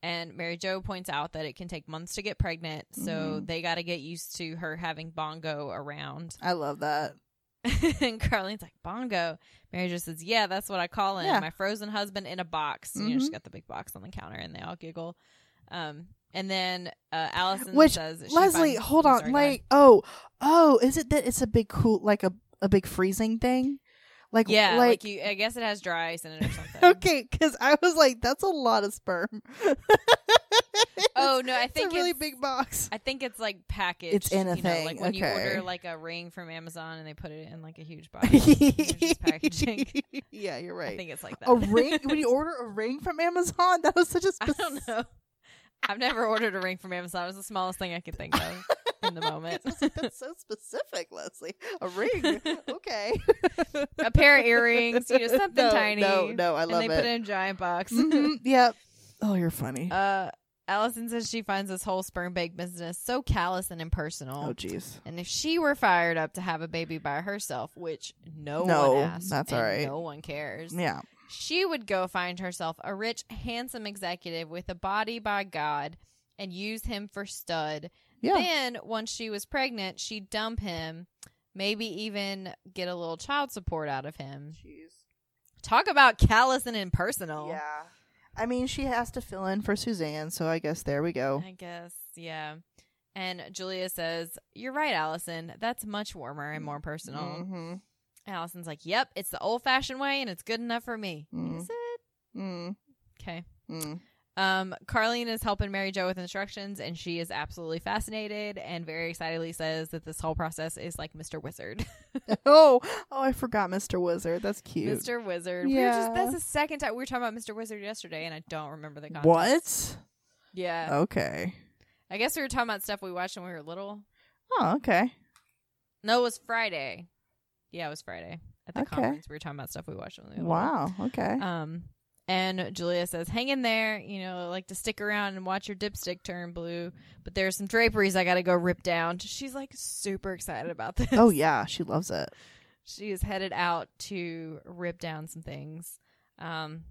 And Mary Jo points out that it can take months to get pregnant, so Mhm. they got to get used to her having bongo around. I love that. and Carlene's like, "Bongo." Mary Jo says, "Yeah, that's what I call him. Yeah. My frozen husband in a box." You know, she's Mhm. got the big box on the counter, and they all giggle. Um, and then uh, Allison Which says, Leslie, finds- hold on. sorry, like, oh, oh, is it that it's a big cool, like a a big freezing thing? Like, yeah, like, like, you. I guess it has dry ice in it or something. okay, because I was like, that's a lot of sperm. Oh no, I think it's a really it's, big box. I think it's like packaged. It's in a you know, thing, like when you order like a ring from Amazon and they put it in like a huge box. Packaging. yeah, you're right. I think it's like that. A ring? when you order a ring from Amazon, that was such a I don't know. I've never ordered a ring from Amazon. It was the smallest thing I could think of in the moment. That's so specific, Leslie. A ring. Okay. a pair of earrings, you know, something no, tiny. No, no, I and love they it. put it in a giant box. Mhm, Yep. Oh, you're funny. uh, Allison says she finds this whole sperm bank business so callous and impersonal. oh, jeez. And if she were fired up to have a baby by herself, which no, No, one asked, that's and all right. no one cares, Yeah. she would go find herself a rich, handsome executive with a body by God and use him for stud. Yeah. Then, once she was pregnant, she'd dump him, maybe even get a little child support out of him. Jeez. Talk about callous and impersonal. Yeah. I mean, she has to fill in for Suzanne, so I guess there we go. I guess, yeah. And Julia says, You're right, Allison. That's much warmer and more personal. Mm-hmm. Allison's like, Yep, it's the old fashioned way and it's good enough for me. Mm. Is it? Mm. Okay. Mm. Um, Carlene is helping Mary Jo with instructions, and she is absolutely fascinated and very excitedly says that this whole process is like Mr. Wizard. oh, oh, I forgot Mr. Wizard. That's cute. Mr. Wizard. We were just, Yeah. that's the second time we were talking about Mr. Wizard yesterday, and I don't remember the context. What? Yeah. Okay. I guess we were talking about stuff we watched when we were little. Oh, okay. No, it was Friday. Yeah, it was Friday at the Okay. conference. We were talking about stuff we watched when we were Wow. Okay. Um, and Julia says, "Hang in there. You know, like to stick around and watch your dipstick turn blue. But there's some draperies I got to go rip down." She's like super excited about this. oh yeah, she loves it. she is headed out to rip down some things. Um,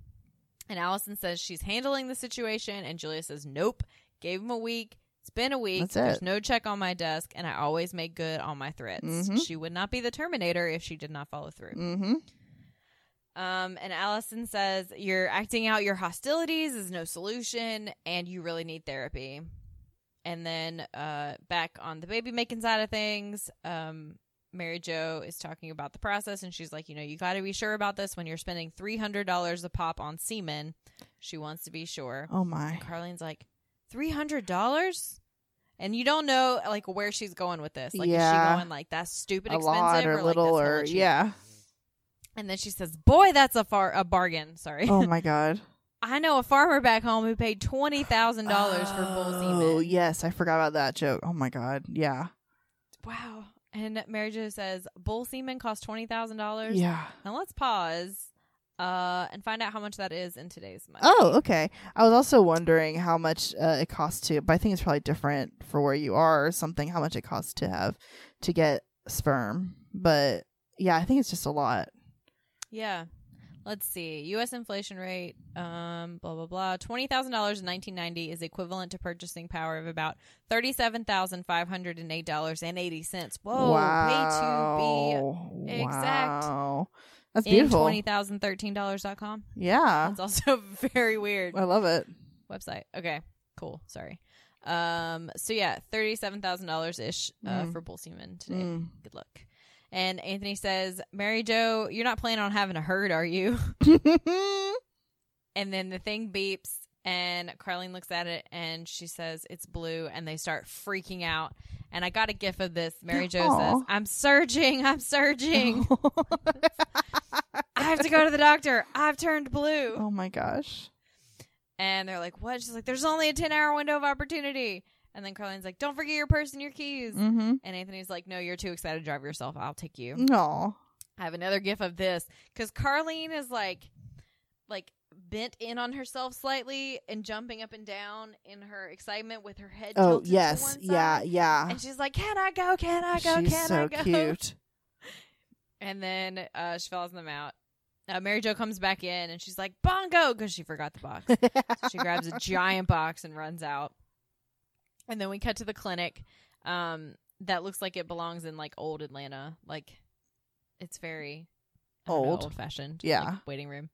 and Allison says she's handling the situation, and Julia says, "Nope. Gave him a week. It's been a week. That's There's it. no check on my desk, and I always make good on my threats. Mhm. She would not be the Terminator if she did not follow through." Mm-hmm. Um, and Allison says, You're acting out your hostilities is no solution, and you really need therapy. And then uh, back on the baby making side of things, um, Mary Jo is talking about the process, and she's like, You know, you got to be sure about this when you're spending $300 a pop on semen. She wants to be sure. Oh my. And Carlene's like, $300? And you don't know like where she's going with this. Like, is she going like that's stupid A expensive lot or like, little hella or yeah. And then she says, "Boy, that's a far a bargain." Sorry. Oh my god. I know a farmer back home who paid twenty thousand dollars for bull semen. Oh yes, I forgot about that joke. Oh my god. Yeah. Wow. And Mary Jo says bull semen costs twenty thousand dollars. Yeah. Now let's pause, uh, and find out how much that is in today's money. Oh, okay. I was also wondering how much uh, it costs to, but I think it's probably different for where you are or something. How much it costs to have to get sperm, but yeah, I think it's just a lot. Yeah. Let's see. U.S. inflation rate, um, blah blah blah. Twenty thousand dollars in nineteen ninety is equivalent to purchasing power of about thirty-seven thousand five hundred and eight dollars and eighty cents. Whoa, wow. way to be exact. Wow. That's in beautiful. twenty thousand thirteen dollars dot com. yeah, That's also very weird I love it. website. Okay, cool. Sorry. Um. So yeah, thirty-seven thousand dollars ish uh, Mm. for bull semen today. Mm. Good luck. And Anthony says, "Mary Jo, you're not planning on having a herd, are you?" And then the thing beeps, and Carlene looks at it, and she says it's blue, and they start freaking out. And I got a gif of this. Mary Jo says, "I'm surging, I'm surging. I have to go to the doctor. I've turned blue." oh my gosh. And they're like, "What?" She's like, "There's only a ten hour window of opportunity." And then Carlene's like, "Don't forget your purse and your keys." Mm-hmm. And Anthony's like, "No, you're too excited to drive yourself. I'll take you." No. I have another gif of this because Carlene is like, like bent in on herself slightly and jumping up and down in her excitement with her head. Oh yes. Yeah. Yeah. And she's like, "Can I go? Can I go? She's Can so I go?" cute. And then uh, she follows them out. Uh, Mary Jo comes back in and she's like, "Bongo," because she forgot the box. So she grabs a giant box and runs out. And then we cut to the clinic. Um, that looks like it belongs in like old Atlanta. Like it's very Old. old fashioned. Yeah. waiting room.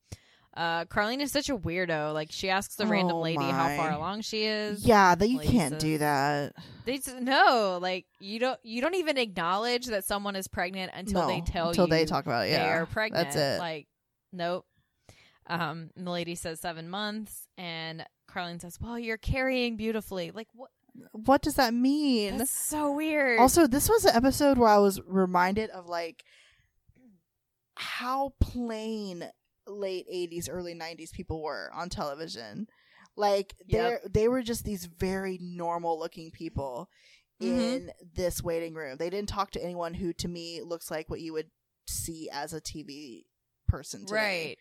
Uh, Carlene is such a weirdo. Like she asks the random Oh, lady how far along she is. yeah, that you can't do that. They just, no, like you don't you don't even acknowledge that someone is pregnant until no, they tell until you they talk about it. they are pregnant. That's it. Like, nope. Um, the lady says seven months, and Carlene says, "Well, you're carrying beautifully." Like, what? What does that mean? That's so weird. Also, this was an episode where I was reminded of like how plain late 80s early 90s people were on television. Like they Yep. they were just these very normal looking people Mhm. in this waiting room. They didn't talk to anyone who to me looks like what you would see as a TV person today. right?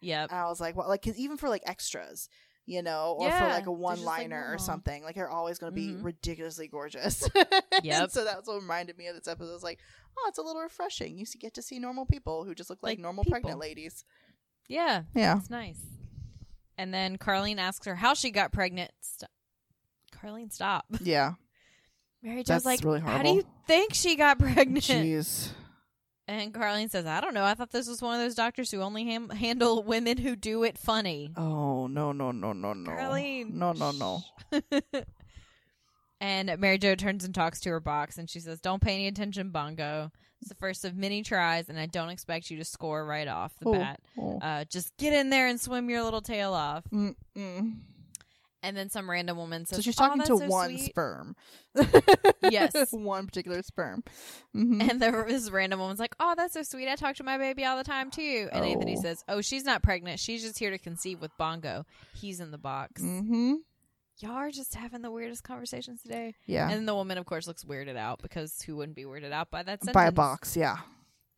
Yep. And I was like, well, like, cause even for like extras, you know, or for like a like, one liner or something, like they're always going to be Mhm. ridiculously gorgeous. Yep. so that's what reminded me of this episode. It's like, oh, it's a little refreshing. You get to see normal people who just look like, Like normal people. pregnant ladies. yeah, Yeah. it's nice. And then Carlene asks her how she got pregnant. St- Carlene, stop. Yeah. Mary Jo's like, really how do you think she got pregnant? Jeez. And Carlene says, I don't know. I thought this was one of those doctors who only ham- handle women who do it funny. Oh, no, no, no, no, no. Carlene. No, no, no. and Mary Jo turns and talks to her box and she says, Don't pay any attention, Bongo. It's the first of many tries, and I don't expect you to score right off the Oh, bat. oh. Uh, just get in there and swim your little tail off. Mm-mm. And then some random woman says, So she's "Oh, talking to so one sweet." sperm. Yes. one particular sperm. hmm And there was this random woman's like, "Oh, that's so sweet. I talk to my baby all the time too." And Anthony Oh. says, "Oh, she's not pregnant. She's just here to conceive with Bongo. He's in the box." Mm-hmm. Y'all are just having the weirdest conversations today. Yeah. And the woman, of course, looks weirded out because who wouldn't be weirded out by that sentence? By a box, yeah.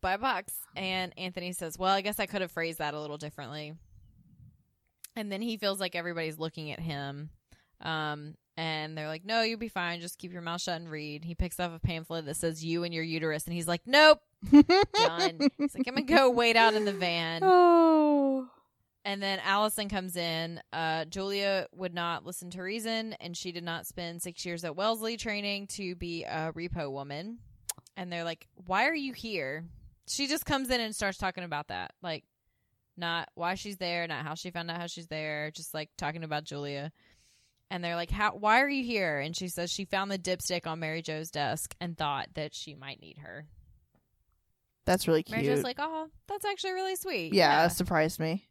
By a box. And Anthony says, "Well, I guess I could have phrased that a little differently." And then he feels like everybody's looking at him. Um, and they're like, "No, you'll be fine. Just keep your mouth shut and read." He picks up a pamphlet that says "You and your uterus," and he's like, "Nope." done. He's like, I'm gonna go wait out in the van. oh. And then Allison comes in. Uh, Julia would not listen to reason, and she did not spend six years at Wellesley training to be a repo woman. And they're like, Why are you here? She just comes in and starts talking about that. Like, not why she's there, not how she found out how she's there, just like talking about Julia. And they're like, "How? Why are you here?" And she says she found the dipstick on Mary Jo's desk and thought that she might need her. That's really cute. Mary Jo's like, "Oh, that's actually really sweet." yeah, it surprised me.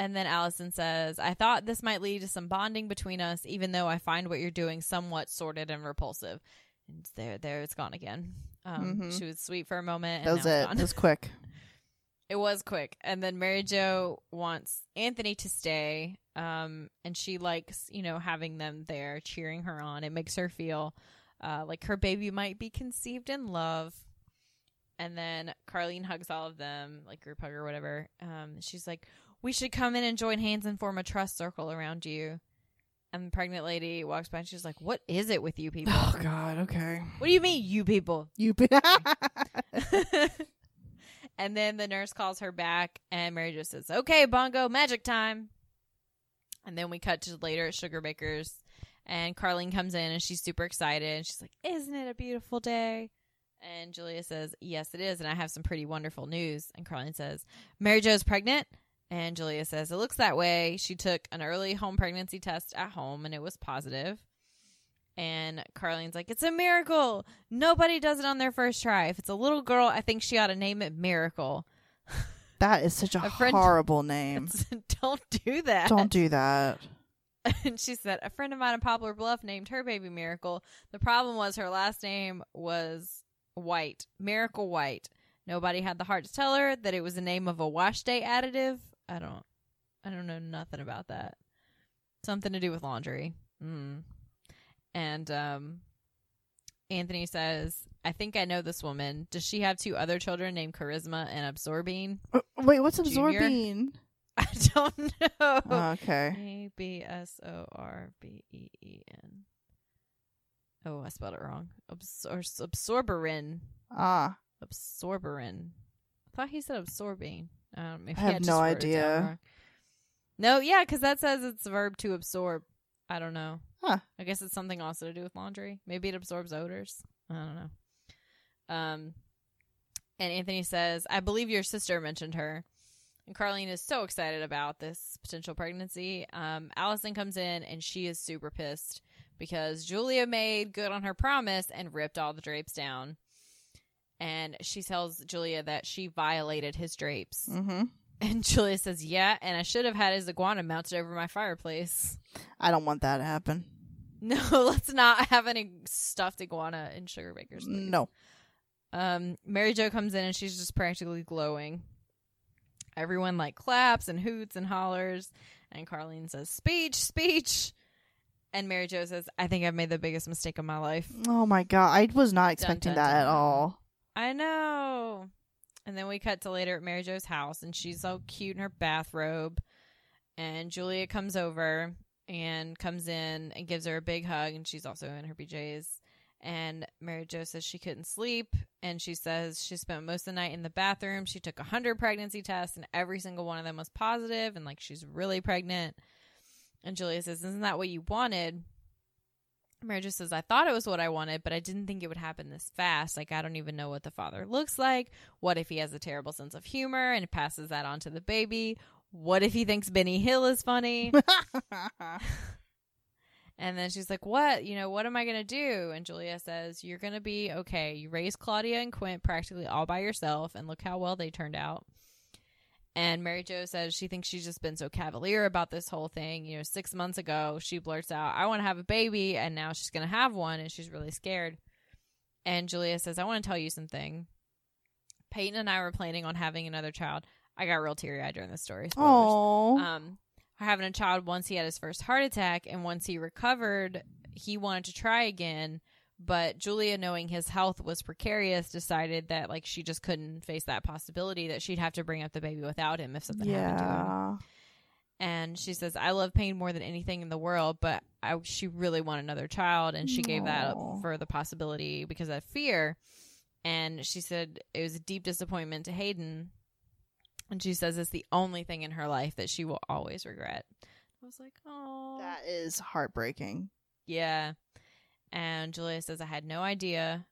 And then Allison says, I thought this might lead to some bonding between us, even though I find what you're doing somewhat sordid and repulsive. And there, there, it's gone again. Um, Mhm. She was sweet for a moment. And That was it. It was quick. It was quick. And then Mary Jo wants Anthony to stay. Um, and she likes, you know, having them there cheering her on. It makes her feel uh, like her baby might be conceived in love. And then Carlene hugs all of them, like group hug or whatever. Um, she's like, "We should come in and join hands and form a trust circle around you." And the pregnant lady walks by and she's like, "What is it with you people? Oh God. Okay. what do you mean, you people?" You. Be- and then the nurse calls her back, and Mary just says, "Okay, Bongo, magic time." And then we cut to later at Sugar Baker's, and Carlene comes in and she's super excited. And she's like, "Isn't it a beautiful day?" And Julia says, "Yes, it is, and I have some pretty wonderful news." And Carlene says, "Mary Jo's pregnant." And Julia says, "It looks that way. She took an early home pregnancy test at home, and it was positive." And Carlene's like, "It's a miracle. Nobody does it on their first try. If it's a little girl, I think she ought to name it Miracle." that is such a, A friend- horrible name. Don't do that. Don't do that. and she said, A friend of mine in Poplar Bluff named her baby Miracle. The problem was her last name was White, Miracle White. Nobody had the heart to tell her that it was the name of a wash day additive. I don't, I don't know nothing about that. Something to do with laundry. Mm. And um, Anthony says, "I think I know this woman. Does she have two other children named Charisma and Absorbing?" Uh, Wait, what's Junior? absorbing? I don't know. okay. A B S O R B E E N. Oh, I spelled it wrong. Absor- absorberin. Ah. Absorberin. I thought he said absorbing. Um, I have no wrote it down idea. No, yeah, because that says it's a verb to absorb. I don't know. Huh. I guess it's something also to do with laundry. Maybe it absorbs odors. I don't know. Um, and Anthony says, "I believe your sister mentioned her." And Carlene is so excited about this potential pregnancy. Um, Allison comes in and she is super pissed because Julia made good on her promise and ripped all the drapes down. And she tells Julia that she violated his drapes. Mm-hmm. And Julia says, Yeah, and I should have had his iguana mounted over my fireplace. I don't want that to happen. No, let's not have any stuffed iguana in Sugar Baker's. please. No. Um, Mary Jo comes in and she's just practically glowing. Everyone like claps and hoots and hollers, and Carlene says, "Speech, speech." And Mary Jo says, "I think I've made the biggest mistake of my life." Oh my god, I was not expecting dun, that dun. at all. I know. And then we cut to later at Mary Jo's house, and she's all cute in her bathrobe. And Julia comes over and comes in and gives her a big hug, and she's also in her PJs. And Mary Jo says she couldn't sleep, and she says she spent most of the night in the bathroom. She took a hundred pregnancy tests, and every single one of them was positive, and like she's really pregnant. And Julia says, "Isn't that what you wanted?" Mary Jo says, I thought it was what I wanted, but I didn't think it would happen this fast. Like, I don't even know what the father looks like. What if he has a terrible sense of humor and passes that on to the baby? What if he thinks Benny Hill is funny? and then she's like, What? You know, what am I going to do? And Julia says, You're going to be okay. You raised Claudia and Quint practically all by yourself, and look how well they turned out. And Mary Jo says she thinks she's just been so cavalier about this whole thing. You know, six months ago, she blurts out, I want to have a baby, and now she's going to have one, and she's really scared. And Julia says, I want to tell you something. Hayden and I were planning on having another child. I got real teary eyed during the story. Spoilers. Oh, Um, having a child once he had his first heart attack, and once he recovered, he wanted to try again. But Julia, knowing his health was precarious, decided that like she just couldn't face that possibility that she'd have to bring up the baby without him if something happened to him. yeah. And she says, "I love pain more than anything in the world, but I, she really wanted another child, and she gave that up for the possibility because of fear." And she said it was a deep disappointment to Hayden, and she says it's the only thing in her life that she will always regret. I was like, "Oh, That is heartbreaking. yeah." And Julia says, "I had no idea."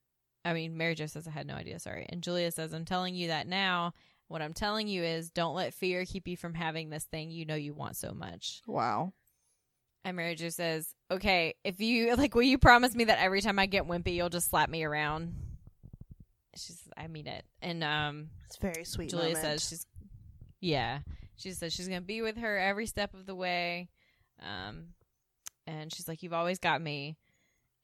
I mean, Mary Jo says, "I had no idea." Sorry, and Julia says, "I'm telling you that now." What I'm telling you is don't let fear keep you from having this thing you know you want so much. Wow. And Mary Jo says, Okay, if you like will you promise me that every time I get wimpy you'll just slap me around? She says, I mean it. And um It's very sweet. Julia moment. says she's Yeah. She says she's gonna be with her every step of the way. Um and she's like, You've always got me.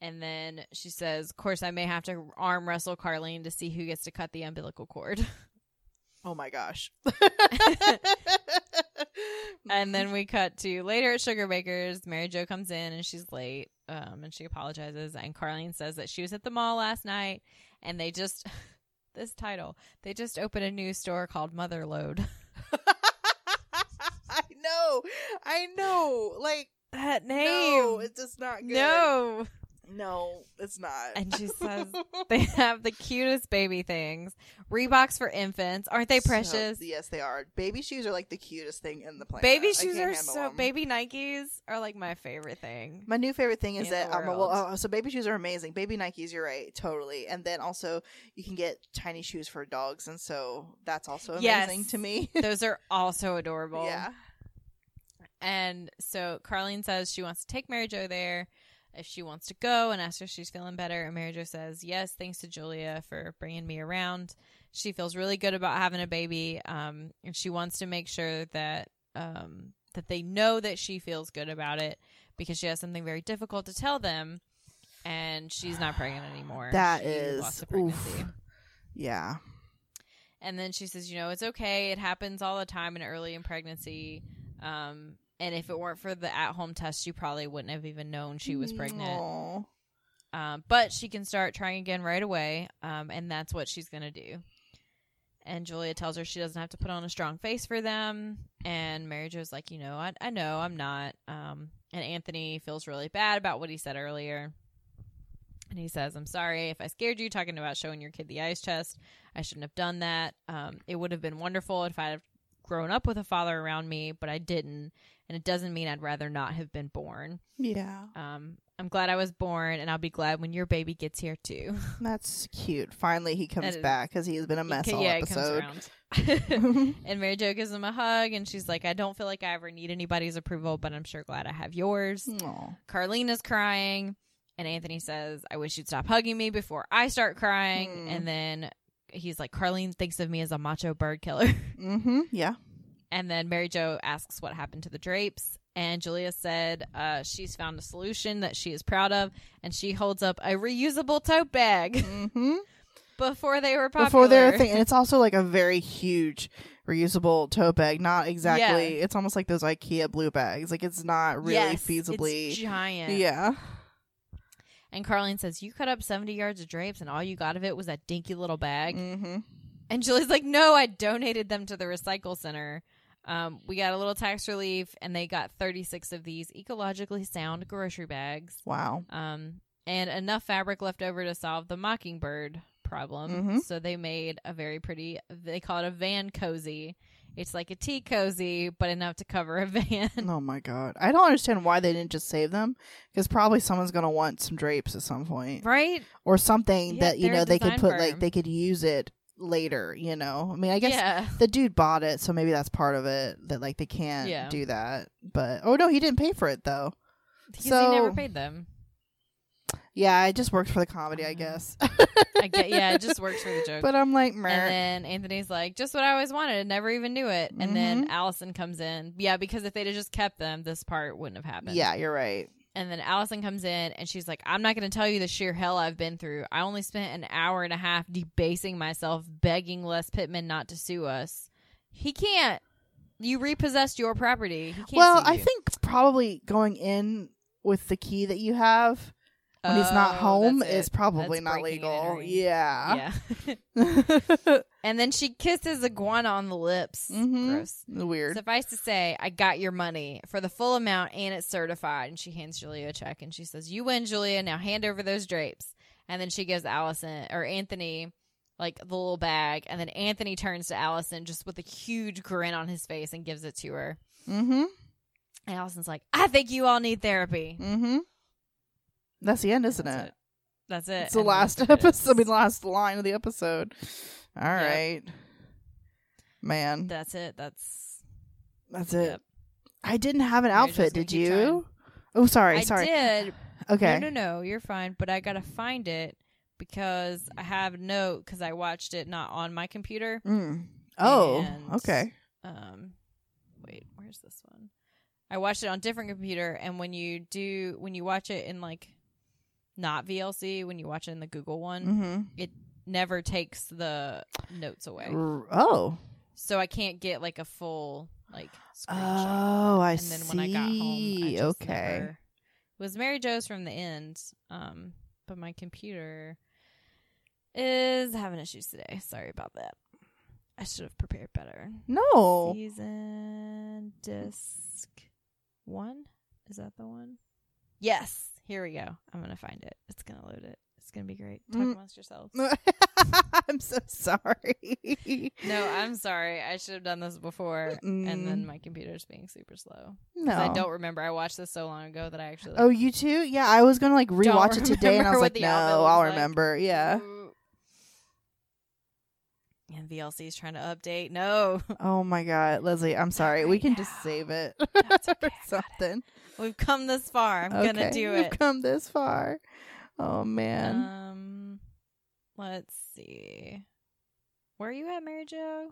And then she says, Of course I may have to arm wrestle Carlene to see who gets to cut the umbilical cord. Oh my gosh. And then we cut to later at Sugar Baker's. Mary Jo comes in and she's late. Um, and she apologizes. And Carlene says that she was at the mall last night and they just this title. They just opened a new store called Motherload. I know. I know. Like That name. no, it's just not good. No. No, it's not. And she says they have the cutest baby things. Reeboks for infants. Aren't they So- precious? yes, they are. Baby shoes are like the cutest thing in the planet. Baby shoes are so them. baby Nikes are like my favorite thing. My new favorite thing is that um, well, uh, so baby shoes are amazing. Baby Nikes, you're right, totally. And then also you can get tiny shoes for dogs, and so that's also amazing Yes. to me. Those are also adorable. yeah, And so Carlene says she wants to take Mary Jo there if she wants to go and ask her if she's feeling better. And Mary Jo says, yes, thanks to Julia for bringing me around. She feels really good about having a baby. Um, and she wants to make sure that, um, that they know that she feels good about it because she has something very difficult to tell them. And she's not pregnant anymore. That She is- lost the pregnancy. oof. yeah. And then she says, you know, it's okay. It happens all the time in early in pregnancy. Um, and if it weren't for the at home test, she probably wouldn't have even known she was pregnant. Um, but she can start trying again right away. Um, and that's what she's going to do. And Julia tells her she doesn't have to put on a strong face for them. And Mary Jo's like, you know, I, I know I'm not. Um, and Anthony feels really bad about what he said earlier. And he says, I'm sorry if I scared you talking about showing your kid the ice chest. I shouldn't have done that. Um, it would have been wonderful if I had grown up with a father around me, but I didn't. And it doesn't mean I'd rather not have been born. Yeah, Um, I'm glad I was born, and I'll be glad when your baby gets here too. that's cute. Finally, he comes is- back because he has been a mess Okay, all yeah, episode. it comes around. and Mary Jo gives him a hug, and she's like, "I don't feel like I ever need anybody's approval, but I'm sure glad I have yours." Carlene is crying, and Anthony says, "I wish you'd stop hugging me before I start crying." Hmm. And then he's like, "Carlene thinks of me as a macho bird killer." Mm-hmm. Yeah. And then Mary Jo asks what happened to the drapes. And Julia said uh, she's found a solution that she is proud of. And she holds up a reusable tote bag Mm-hmm. before they were popular. Before they're a thing, and it's also like a very huge reusable tote bag. Not exactly. It's almost like those IKEA blue bags. Like it's not really Yes, feasibly. It's giant. yeah. And Carlene says, You cut up 70 yards of drapes and all you got of it was that dinky little bag. Mm-hmm. And Julie's like, No, I donated them to the recycle center. Um, we got a little tax relief and they got 36 of these ecologically sound grocery bags. Wow. um, and enough fabric left over to solve the mockingbird problem. Mhm. So they made a very pretty. They call it a van cozy. It's like a tea cozy, but enough to cover a van. Oh my god. I don't understand why they didn't just save them because probably someone's gonna want some drapes at some point right? or something Yeah, that you know they could put like they could use it later. You know. I mean, I guess yeah. the dude bought it, so maybe that's part of it that like they can't Yeah. do that. But oh no, he didn't pay for it though. Because So- he never paid them. Yeah, it just works for the comedy, I Uh, guess. I get yeah, it just works for the joke. But I'm like, and then Anthony's like, just what I always wanted, never even knew it. And then Mhm. Allison comes in. Yeah, because if they'd have just kept them, this part wouldn't have happened. yeah, you're right. And then Allison comes in and she's like, I'm not going to tell you the sheer hell I've been through. I only spent an hour and a half debasing myself, begging Les Pittman not to sue us. He can't. You repossessed your property. He can't Well, I think probably going in with the key that you have when he's not Oh, home it. is probably That's not legal. Yeah. Yeah. and then she kisses Iguana on the lips. Mhm. Gross. Weird. Suffice to say, I got your money for the full amount and it's certified. And she hands Julia a check and she says, You win, Julia. Now hand over those drapes. And then she gives Allison or Anthony like the little bag. And then Anthony turns to Allison just with a huge grin on his face and gives it to her. mm-hmm. And Allison's like, I think you all need therapy. Mm-hmm. That's the end, isn't That's it? That's it. It's the And last credits. episode. I mean, last line of the episode. All right, man. That's it. That's That's it. Yep. I didn't have an You're outfit. Did you? trying. Oh, sorry. I sorry. did. Okay. No, no, no. You're fine. But I gotta find it because I have a note because I watched it not on my computer. Mm. Oh. And- Okay. Um, wait, where's this one? I watched it on different computer, and when you do when you watch it in like not VLC, when you watch it in the Google one, Mm-hmm. never takes the notes away, Oh. so I can't get like a full like screenshot. Oh, I and then when I got home, I see. Okay. never- was Mary Jo's from the end, um, but my computer is having issues today. Sorry about that. I should have prepared better. No. Season disc one? Is that the one? Yes. Here we go. I'm gonna find it. It's gonna load it. It's gonna be great. Talk Mm. amongst yourselves. I'm so sorry. No, I'm sorry. I should have done this before, and then Mm. my computer's being super slow. no. I don't remember. I watched this so long ago that I actually. Oh, you too? Yeah, I was gonna like rewatch it today, and I was like, no, I'll like. remember. Yeah. And VLC is trying to update. No, Oh my god, Leslie, I'm sorry. We can just save it That's okay, or got it. we've come this far. I'm gonna Okay, do We've it. come this far. Oh man. Um, let's see. Where are you at, Mary Jo?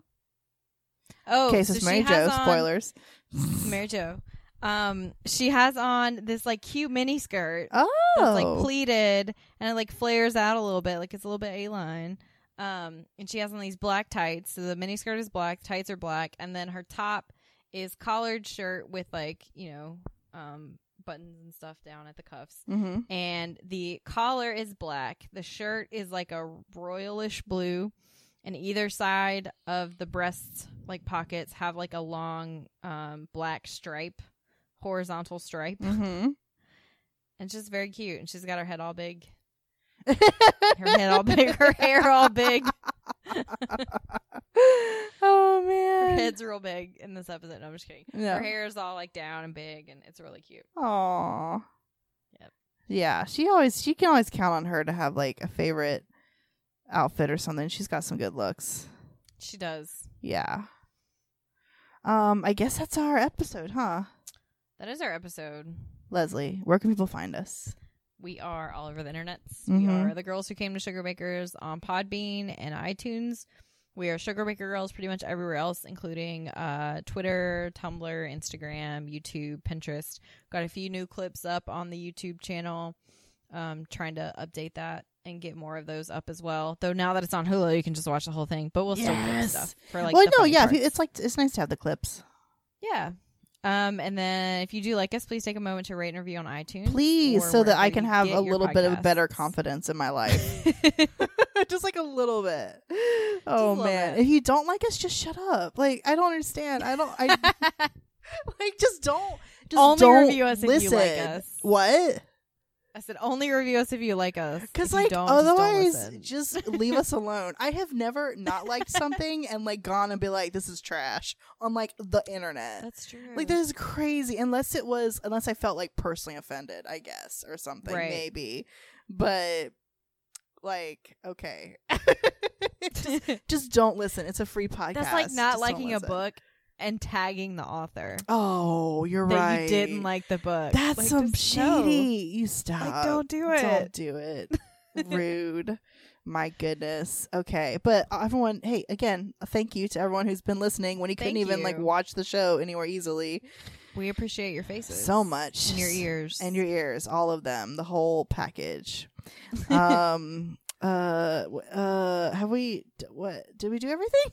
Oh, Okay, so so Mary Jo. on- Spoilers. Mary Jo. Um, she has on this like cute mini skirt Oh, that's like pleated and it like flares out a little bit, like it's a little bit A line. Um, and she has on these black tights. So the mini skirt is black, tights are black, and then her top is collared shirt with like you know, um, buttons and stuff down at the cuffs. hmm And the collar is black. The shirt is like a royalish blue, and either side of the breast like pockets have like a long um black stripe, horizontal stripe. hmm And it's just very cute. And she's got her head all big. Her head all big, her hair all big. oh man, Her head's real big in this episode. No, I'm just kidding. No. Her hair is all like down and big, and it's really cute. Aw. Yep. Yeah, she always she can always count on her to have like a favorite outfit or something. She's got some good looks. She does. Yeah. Um, I guess that's our episode, huh? That is our episode. Leslie, where can people find us? We are all over the internets. Mhm. We are the girls who came to Sugar Bakers on Podbean and iTunes. We are Sugar Baker Girls pretty much everywhere else, including uh, Twitter, Tumblr, Instagram, YouTube, Pinterest. Got a few new clips up on the YouTube channel. Um, trying to update that and get more of those up as well. Though now that it's on Hulu, you can just watch the whole thing. But we'll still clip stuff for like. well, no, yeah, parts. it's like it's nice to have the clips. yeah. Um, and then if you do like us, please take a moment to rate and review on iTunes, Please, so that I can have a little bit of better confidence in my life. just like a little bit. Oh man, if you don't like us, just shut up. Like I don't understand. I don't. I like just don't. Just Only don't review us if you listen. like us. What? I said only review us if you like us. Because like don't, just otherwise, listen. just, leave us alone. I have never not liked something and like gone and be like, "This is trash" on like the internet. that's true. Like that is crazy. Unless it was, unless I felt like personally offended, I guess, or something, Right. maybe. But like, okay, just, just don't listen. It's a free podcast. That's like not Just liking a book and tagging the author Oh, you're that right. you didn't like the book. That's Like, some just no. shady. You stop. Like, don't do it. Don't do it. Rude. My goodness. Okay, but everyone, hey, again, thank you to everyone who's been listening when you couldn't Thank even like watch the show anywhere easily. We appreciate your faces So much. and your ears and your ears, all of them, the whole package. um. Uh. Uh. Have we? What? Did we do everything?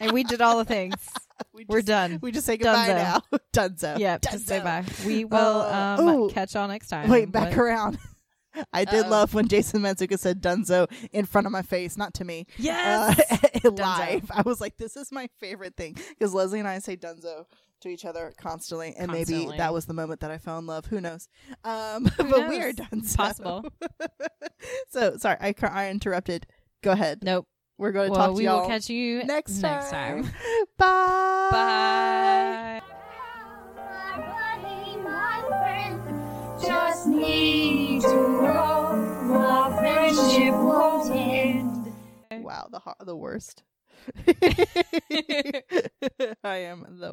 and we did all the things. We We're done. We just say goodbye Dunzo. now. Dunzo. Yep, just say Dunzo. bye. We will Uh, um ooh. catch y'all next time. Wait, back but- around. I did Uh-oh. love when Jason Mantzoukas said Dunzo in front of my face, not to me. Yes. Uh, live. I was like, this is my favorite thing because Leslie and I say Dunzo to each other constantly, and maybe that was the moment that I fell in love. Who knows? Um, Who but we are knows? Dunzo. Possible. so sorry, I I interrupted. Go ahead. Nope. We're going to Well, talk to we y'all We will catch you next next time. time. Bye. Bye. My buddy, my friend, just need to know our friendship won't end. Wow, the ho- the worst. I am the